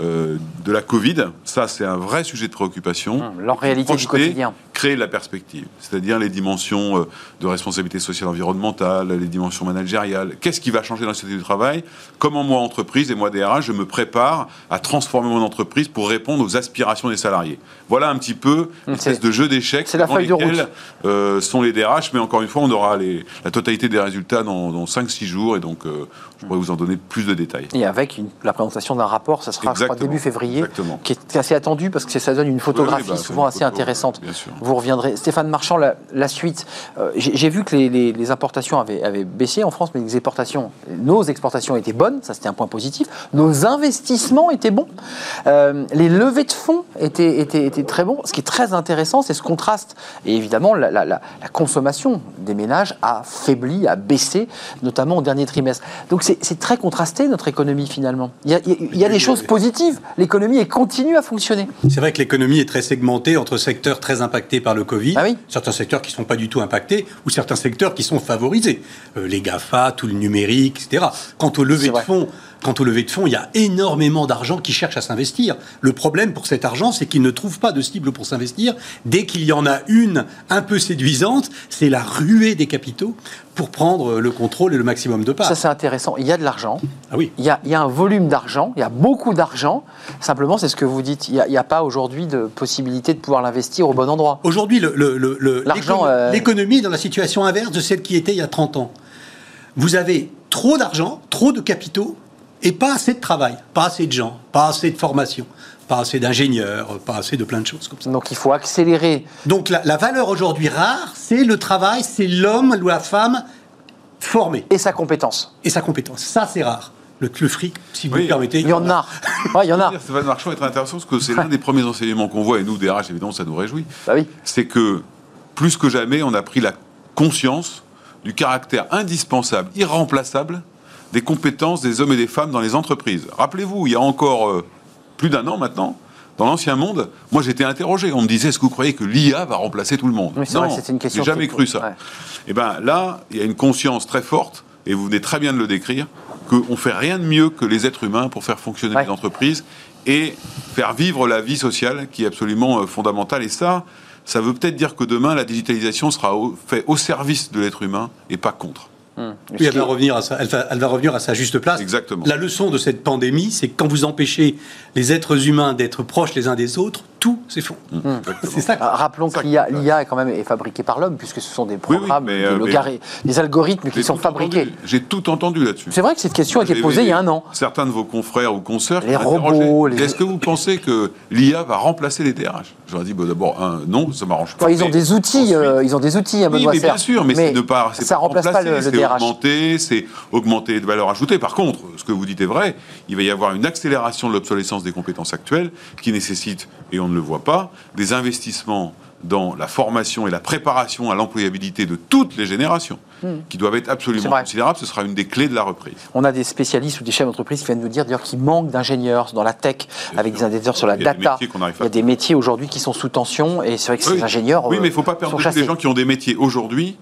Euh, de la Covid, ça c'est un vrai sujet de préoccupation. Hum, leur réalité du quotidien. Créer la perspective, c'est-à-dire les dimensions euh, de responsabilité sociale environnementale, les dimensions managériales. Qu'est-ce qui va changer dans la société du travail? Comment moi, entreprise et moi, DRH, je me prépare à transformer mon entreprise pour répondre aux aspirations des salariés? Voilà un petit peu une c'est- espèce de jeu d'échecs c'est la devant feuille de route. lesquels, euh, sont les DRH, mais encore une fois, on aura les- la totalité des résultats dans, dans 5-6 jours, et donc euh, je pourrais vous en donner plus de détails. Et avec une- la présentation d'un rapport, ça sera, je crois, début février, Exactement. qui est assez attendu parce que ça donne une photographie Oui, oui, bah, souvent une assez photo, intéressante. vous reviendrez. Stéphane Marchand, la, la suite. Euh, J'ai vu que les, les- les importations avaient, avaient baissé en France, mais les exportations, nos exportations étaient bonnes, ça c'était un point positif. Nos investissements étaient bons. Euh, les levées de fonds étaient, étaient, étaient très bons. Ce qui est très intéressant, c'est ce contraste. Et évidemment, la, la- la- la consommation des ménages a faibli, a baissé, notamment au dernier trimestre. Donc c'est très contrasté notre économie finalement. Y a- il y a des choses positives. L'économie continue à fonctionner. C'est vrai que l'économie est très segmentée entre secteurs très impactés par le Covid, Ah oui. certains secteurs qui ne sont pas du tout impactés, ou certains secteurs qui sont favorisés. Euh, les GAFA, tout le numérique, etc. Quant au C'est lever de fonds, quant au lever de fonds, il y a énormément d'argent qui cherche à s'investir. Le problème pour cet argent, c'est qu'il ne trouve pas de cible pour s'investir. Dès qu'il y en a une un peu séduisante, c'est la ruée des capitaux pour prendre le contrôle et le maximum de parts. Ça c'est intéressant. Il y a de l'argent. ah oui. Il y, a, il y a un volume d'argent, il y a beaucoup d'argent. Simplement, c'est ce que vous dites. Il n'y a, pas aujourd'hui de possibilité de pouvoir l'investir au bon endroit. Aujourd'hui, le- euh, l'économie est dans la situation inverse de celle qui était il y a 30 ans. Vous avez trop d'argent, trop de capitaux et pas assez de travail, pas assez de gens, pas assez de formation, pas assez d'ingénieurs, pas assez de plein de choses comme ça. Donc il faut accélérer. Donc la, la valeur aujourd'hui rare, c'est le travail, c'est l'homme ou la femme formé Et sa compétence. et sa compétence. Ça, c'est rare. Le, le fric, si vous Oui, me permettez. Il y en a. Ouais, il y en a. Stéphane Marchand est très intéressant parce que c'est l'un des premiers enseignements qu'on voit, et nous, DRH, évidemment, ça nous réjouit. Bah oui. C'est que plus que jamais, on a pris la conscience du caractère indispensable, irremplaçable des compétences des hommes et des femmes dans les entreprises. Rappelez-vous, il y a encore euh, plus d'un an maintenant, dans l'ancien monde, moi j'étais interrogé. On me disait, est-ce que vous croyez que l'IA va remplacer tout le monde Oui, question J'ai jamais cru ça. ouais. Et ben là, il y a une conscience très forte, et vous venez très bien de le décrire, qu'on fait rien de mieux que les êtres humains pour faire fonctionner Ouais. les entreprises et faire vivre la vie sociale qui est absolument euh, fondamentale. Et ça, ça veut peut-être dire que demain, la digitalisation sera au- fait au service de l'être humain et pas contre. Hum. Oui, elle va, revenir à sa, elle, va, elle va revenir à sa juste place. Exactement. La leçon de cette pandémie, c'est que quand vous empêchez les êtres humains d'être proches les uns des autres, tout s'effondre. Exactement. C'est ça. Ah, Rappelons que l'IA, quand même est fabriquée par l'homme, puisque ce sont des programmes, mais, des, euh, mais- logarithmes, des algorithmes qui sont fabriqués. J'ai tout entendu là-dessus. C'est vrai que cette question a été posée il y a un an. Certains de vos confrères ou consoeurs Les robots, les- Est-ce que vous pensez que l'IA va remplacer les DRH Je leur ai dit, bah, d'abord, un, non, ça m'arrange pas. Enfin, ils ont Mais des outils, ensuite- euh, ils ont des outils à Oui, mais bien sûr, mais, c'est ne pas, c'est ça pas remplace pas le, remplacer, le c'est DRH. augmenter, c'est augmenter de valeur ajoutée. Par contre, ce que vous dites est vrai, il va y avoir une accélération de l'obsolescence des compétences actuelles qui nécessite, et on ne le voit pas, des investissements dans la formation et la préparation à l'employabilité de toutes les générations, qui doivent être Hmm. Absolument considérables. Ce sera une des clés de la reprise. On a des spécialistes ou des chefs d'entreprise qui viennent nous dire d'ailleurs qu'il manque d'ingénieurs dans la tech, avec des ingénieurs sur la Il y a des data. pas Il y a des métiers aujourd'hui qui sont sous tension et c'est vrai que ces Oui. ingénieurs. Oui, euh, mais il ne faut pas perdre les gens qui ont des métiers aujourd'hui.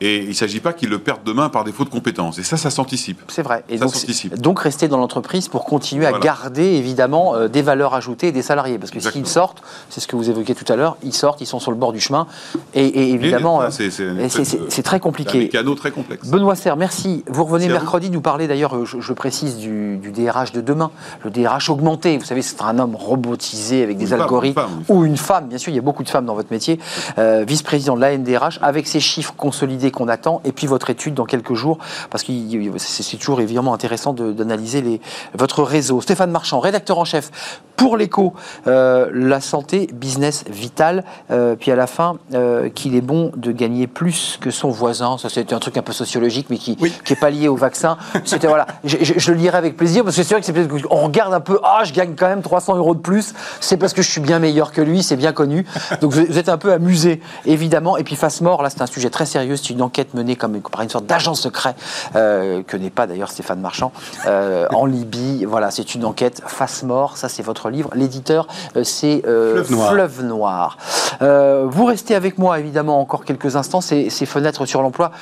Et il ne s'agit pas qu'ils le perdent demain par défaut de compétences. Et ça, ça s'anticipe. C'est vrai. Et Ça donc, donc rester dans l'entreprise pour continuer à garder évidemment euh, des valeurs ajoutées et des salariés. Parce que s'ils sortent, c'est ce que vous évoquiez tout à l'heure, ils sortent, ils sont sur le bord du chemin. Et, et évidemment, euh, c'est- c'est une et c'est- très un compliqué. mécano très complexe. Benoît Serre, merci. Vous revenez Merci à vous. mercredi nous parler d'ailleurs, euh, je, précise, du, du DRH de demain, le DRH augmenté. Vous savez, c'est un homme robotisé avec des une femme, algorithmes. une femme, une ou une femme, bien sûr, il y a beaucoup de femmes dans votre métier. Euh, Vice-président de l'ANDRH, avec ces chiffres consolidés qu'on attend, et puis votre étude dans quelques jours, parce que c'est c'est toujours évidemment intéressant d'analyser votre réseau. Stéphane Marchand, rédacteur en chef pour l'écho, euh, la santé, business vital, euh, puis à la fin, euh, qu'il est bon de gagner plus que son voisin. Ça, c'était un truc un peu sociologique, mais qui, Oui. qui est pas lié au vaccin. C'était voilà, je, je- je le lirai avec plaisir parce que c'est vrai que c'est peut-être qu'on regarde un peu, ah, je gagne quand même 300 euros de plus. C'est parce que je suis bien meilleur que lui, c'est bien connu. Donc vous, vous êtes un peu amusé, évidemment. Et puis face mort, là, c'est un sujet très sérieux. C'est une enquête menée comme par une sorte d'agent secret euh, que n'est pas d'ailleurs Stéphane Marchand euh, en Libye. Voilà, c'est une enquête face mort. Ça, c'est votre livre. L'éditeur, euh, c'est Fleuve Noir. Fleuve Noir. Vous restez avec moi, évidemment, encore quelques instants. Ces, ces fenêtres sur l'emploi.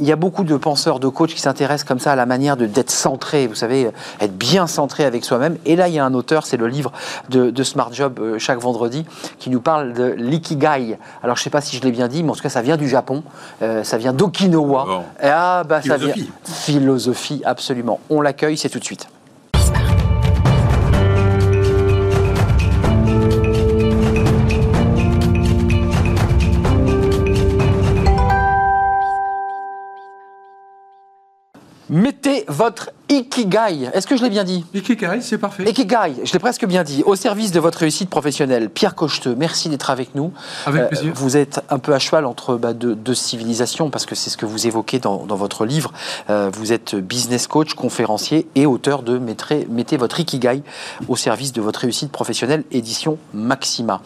Il y a beaucoup de penseurs, de coachs qui s'intéressent comme ça à la manière de- d'être centré, vous savez, être bien centré avec soi-même. Et là, il y a un auteur, c'est le livre de, de Smart Job euh, chaque vendredi, qui nous parle de l'ikigai. Alors, je ne sais pas si je l'ai bien dit, mais en tout cas, ça vient du Japon. Euh, ça vient d'Okinawa. Bon. Et Ah, bah, ça vient. Philosophie, absolument. On l'accueille, c'est tout de suite. Mettez votre Ikigai. Est-ce que je l'ai bien dit Ikigai, c'est parfait. Ikigai, je l'ai presque bien dit, au service de votre réussite professionnelle. Pierre Cocheteux, merci d'être avec nous. Avec Euh, plaisir. vous êtes un peu à cheval entre bah, deux, deux civilisations, parce que c'est ce que vous évoquez dans, dans votre livre. Euh, vous êtes business coach, conférencier et auteur de Mettez, Mettez votre Ikigai au service de votre réussite professionnelle, édition Maxima.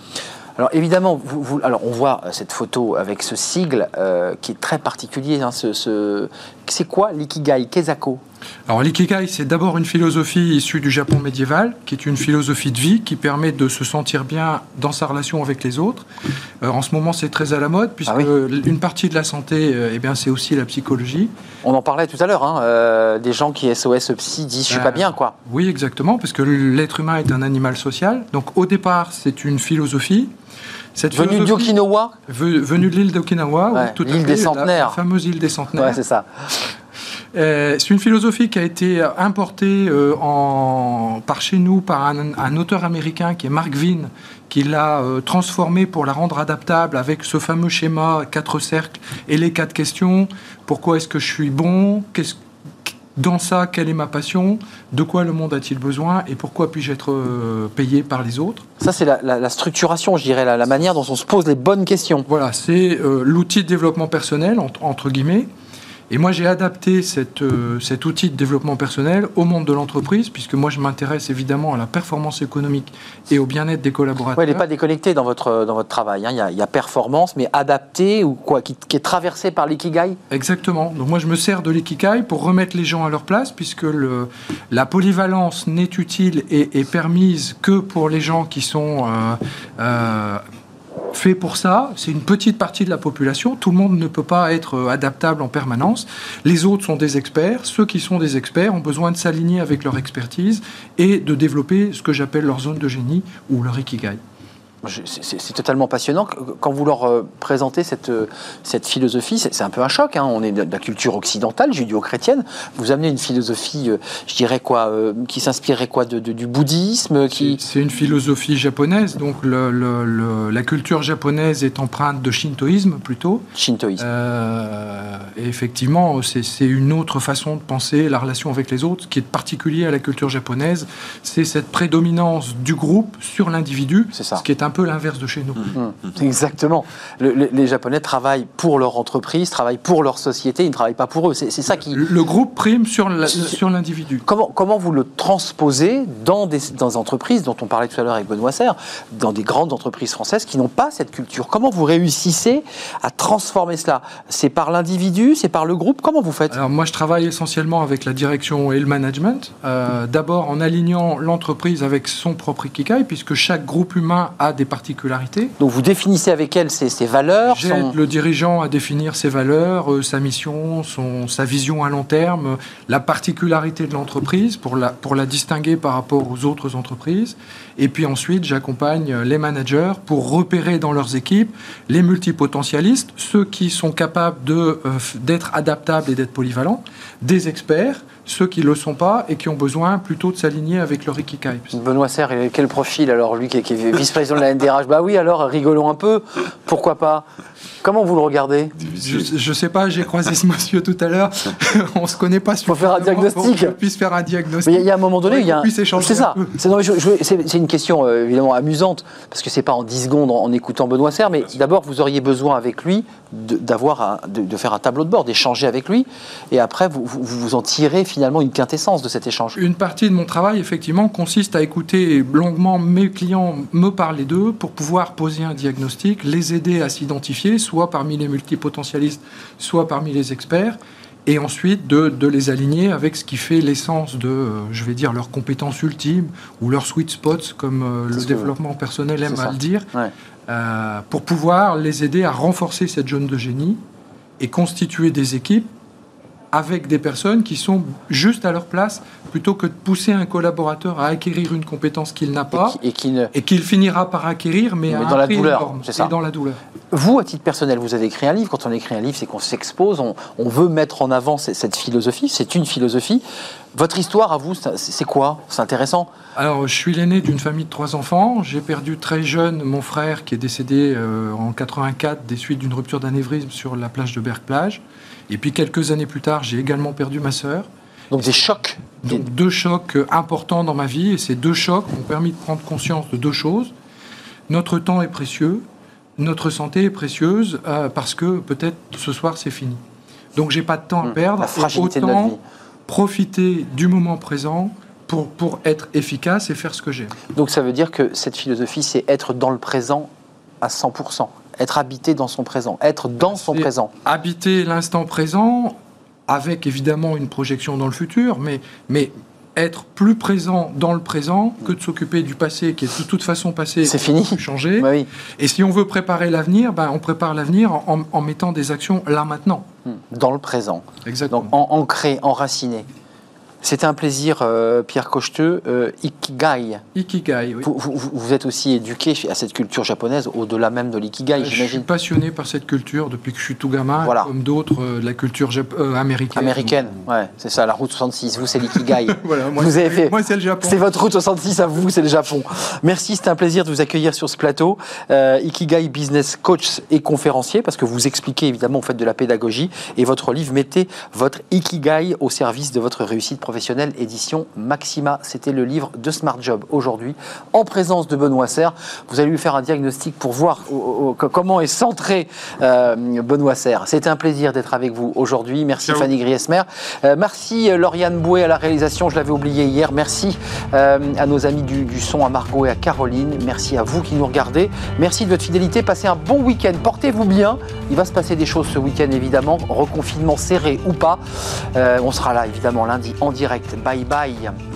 Alors évidemment, vous, alors on voit euh, cette photo avec ce sigle euh, qui est très particulier. hein, ce, ce- C'est quoi l'ikigai Kezako? Alors l'ikigai, c'est d'abord une philosophie issue du Japon médiéval, qui est une philosophie de vie qui permet de se sentir bien dans sa relation avec les autres. Euh, en ce moment, c'est très à la mode, puisque Ah oui. une partie de la santé, euh, eh bien, c'est aussi la psychologie. On en parlait tout à l'heure, hein, euh, des gens qui SOS Psy disent je suis pas bien quoi. Oui, exactement, parce que l'être humain est un animal social. Donc au départ, c'est une philosophie. Cette Venu philosophie- d'Okinawa Ve- Venue de l'île d'Okinawa, Ouais, tout à l'île des centenaires. La, fameuse île des centenaires. Ouais, c'est ça. Euh, c'est une philosophie qui a été importée euh, en, par chez nous par un, un auteur américain qui est Mark Vine, qui l'a euh, transformée pour la rendre adaptable avec ce fameux schéma quatre cercles et les quatre questions. Pourquoi est-ce que je suis bon? Qu'est-ce- Dans ça, quelle est ma passion? De quoi le monde a-t-il besoin? Et pourquoi puis-je être euh, payé par les autres? Ça, c'est la, la- la structuration, je dirais, la, la manière dont on se pose les bonnes questions. Voilà, c'est euh, l'outil de développement personnel, entre, entre guillemets. Et moi, j'ai adapté cette, euh, cet outil de développement personnel au monde de l'entreprise, puisque moi, je m'intéresse évidemment à la performance économique et au bien-être des collaborateurs. Il n'est pas déconnecté dans votre, dans votre travail. hein. Il, y a, il y a performance, mais adapté ou quoi, qui, qui est traversé par l'ikigai? Exactement. Donc moi, je me sers de l'ikigai pour remettre les gens à leur place, puisque le, la polyvalence n'est utile et, et permise que pour les gens qui sont euh, euh, faits pour ça. C'est une petite partie de la population. Tout le monde ne peut pas être euh, adaptable en permanence. Les autres sont des experts. Ceux qui sont des experts ont besoin de s'aligner avec leur expertise et de développer ce que j'appelle leur zone de génie ou leur ikigai. C'est- totalement passionnant. Quand vous leur euh, présentez cette, euh, cette philosophie, c'est un peu un choc. hein. On est de la culture occidentale, judéo-chrétienne. Vous amenez une philosophie, euh, je dirais quoi, qui s'inspirerait quoi de, de- du bouddhisme, qui C'est une philosophie japonaise, donc le- le- le- la culture japonaise est empreinte de shintoïsme plutôt. shintoïsme. Euh, et effectivement, c'est c'est une autre façon de penser la relation avec les autres. Ce qui est particulier à la culture japonaise, c'est cette prédominance du groupe sur l'individu, C'est ça. ce qui est un peu l'inverse de chez nous. Hum, Exactement. Le- le- les Japonais travaillent pour leur entreprise, travaillent pour leur société, ils ne travaillent pas pour eux. C'est ça qui. Le le groupe prime sur l'individu. Comment, comment vous le transposez dans des, dans des entreprises dont on parlait tout à l'heure avec Benoît Serre, dans des grandes entreprises françaises qui n'ont pas cette culture? Comment vous réussissez à transformer cela? C'est par l'individu C'est par le groupe? Comment vous faites? Alors moi, je travaille essentiellement avec la direction et le management. Euh, D'abord en alignant l'entreprise avec son propre ikigai, puisque chaque groupe humain a des particularités. Donc vous définissez avec elle ses, ses valeurs son- J'aide le dirigeant à définir ses valeurs, euh, sa mission, son, sa vision à long terme, euh, la particularité de l'entreprise pour la, pour la distinguer par rapport aux autres entreprises. Et puis ensuite, j'accompagne les managers pour repérer dans leurs équipes les multipotentialistes, ceux qui sont capables de, euh, d'être adaptables et d'être polyvalents, des experts, ceux qui ne le sont pas et qui ont besoin plutôt de s'aligner avec leur ikigai. Benoît Serre, quel profil alors, lui qui est, qui est vice-président de la NDRH Bah oui, alors rigolons un peu, pourquoi pas? Comment vous le regardez? Je ne sais pas, j'ai croisé ce monsieur tout à l'heure. On se connaît pas Faut faire un suffisamment pour diagnostic. que je puisse faire un diagnostic. Mais il y a- un moment donné, il y a qu'on un- puisse échanger c'est ça. C'est une question euh, évidemment amusante parce que c'est pas en 10 secondes en, en écoutant Benoît Serre, mais d'abord vous auriez besoin avec lui de, d'avoir un- de, de faire un tableau de bord, d'échanger avec lui, et après vous, vous, vous en tirez finalement une quintessence de cet échange. Une partie de mon travail, effectivement, consiste à écouter longuement mes clients me parler d'eux pour pouvoir poser un diagnostic, les aider à s'identifier, soit parmi les multipotentialistes, soit parmi les experts, et ensuite de, de les aligner avec ce qui fait l'essence de, euh, je vais dire, leurs compétences ultimes ou leurs sweet spots, comme euh, le développement personnel aime à le dire, Ouais. euh, pour pouvoir les aider à renforcer cette zone de génie et constituer des équipes avec des personnes qui sont juste à leur place, plutôt que de pousser un collaborateur à acquérir une compétence qu'il n'a pas et qu'il finira par acquérir, mais, Mais à dans la douleur, énorme. c'est ça. Et dans la douleur. Vous, à titre personnel, vous avez écrit un livre. Quand on écrit un livre, c'est qu'on s'expose, on, on veut mettre en avant cette philosophie. C'est une philosophie. Votre histoire, à vous, c'est c'est quoi? C'est intéressant. Alors, je suis l'aîné d'une famille de trois enfants. J'ai perdu très jeune mon frère qui est décédé euh, en 84 des suites d'une rupture d'anévrisme sur la plage de Berck-Plage. Et puis quelques années plus tard, j'ai également perdu ma sœur. Donc des chocs. Donc deux chocs euh, importants dans ma vie. Et ces deux chocs m'ont permis de prendre conscience de deux choses. Notre temps est précieux. Notre santé est précieuse euh, parce que peut-être ce soir c'est fini. Donc j'ai pas de temps à Mmh. perdre. La fragilité Et de notre autant vie. profiter du moment présent pour, pour être efficace et faire ce que j'aime. Donc ça veut dire que cette philosophie, c'est être dans le présent à 100%. Être habité dans son présent. Être dans son présent. Habiter l'instant présent avec évidemment une projection dans le futur, mais, mais être plus présent dans le présent que de s'occuper du passé qui est de toute façon passé. C'est fini. Changer. Ouais, oui. Et si on veut préparer l'avenir, ben, on prépare l'avenir en, en mettant des actions là maintenant. Dans le présent. Exactement. Donc ancré, enraciné. C'était un plaisir, euh, Pierre Cocheteux. Euh, Ikigai. Ikigai, oui. Vous, vous- vous êtes aussi éduqué à cette culture japonaise, au-delà même de l'ikigai, je suis j'imagine. passionné par cette culture depuis que je suis tout gamin, Voilà. comme d'autres euh, de la culture américaine. Américaine, ouais, c'est ça, la route 66. Vous, c'est l'ikigai. Voilà, moi, Vous avez c'est- fait- moi, c'est le Japon. C'est votre route 66 à vous, c'est le Japon. Merci, c'était un plaisir de vous accueillir sur ce plateau. Ikigai Business Coach et conférencier, parce que vous expliquez évidemment, vous faites de la pédagogie, et votre livre Mettez votre Ikigai au service de votre réussite professionnelle, édition Maxima. C'était le livre de Smart Job aujourd'hui, en présence de Benoît Serre. Vous allez lui faire un diagnostic pour voir au- au- au- comment est centré euh, Benoît Serre. C'était un plaisir d'être avec vous aujourd'hui. Merci Ciao. Fanny Griesmer. Euh, merci euh, Lauriane Bouet à la réalisation, je l'avais oublié hier. Merci euh, à nos amis du, du son, à Margot et à Caroline. Merci à vous qui nous regardez. Merci de votre fidélité. Passez un bon week-end. Portez-vous bien. Il va se passer des choses ce week-end évidemment, reconfinement serré ou pas. On sera là évidemment lundi en direct. Bye bye.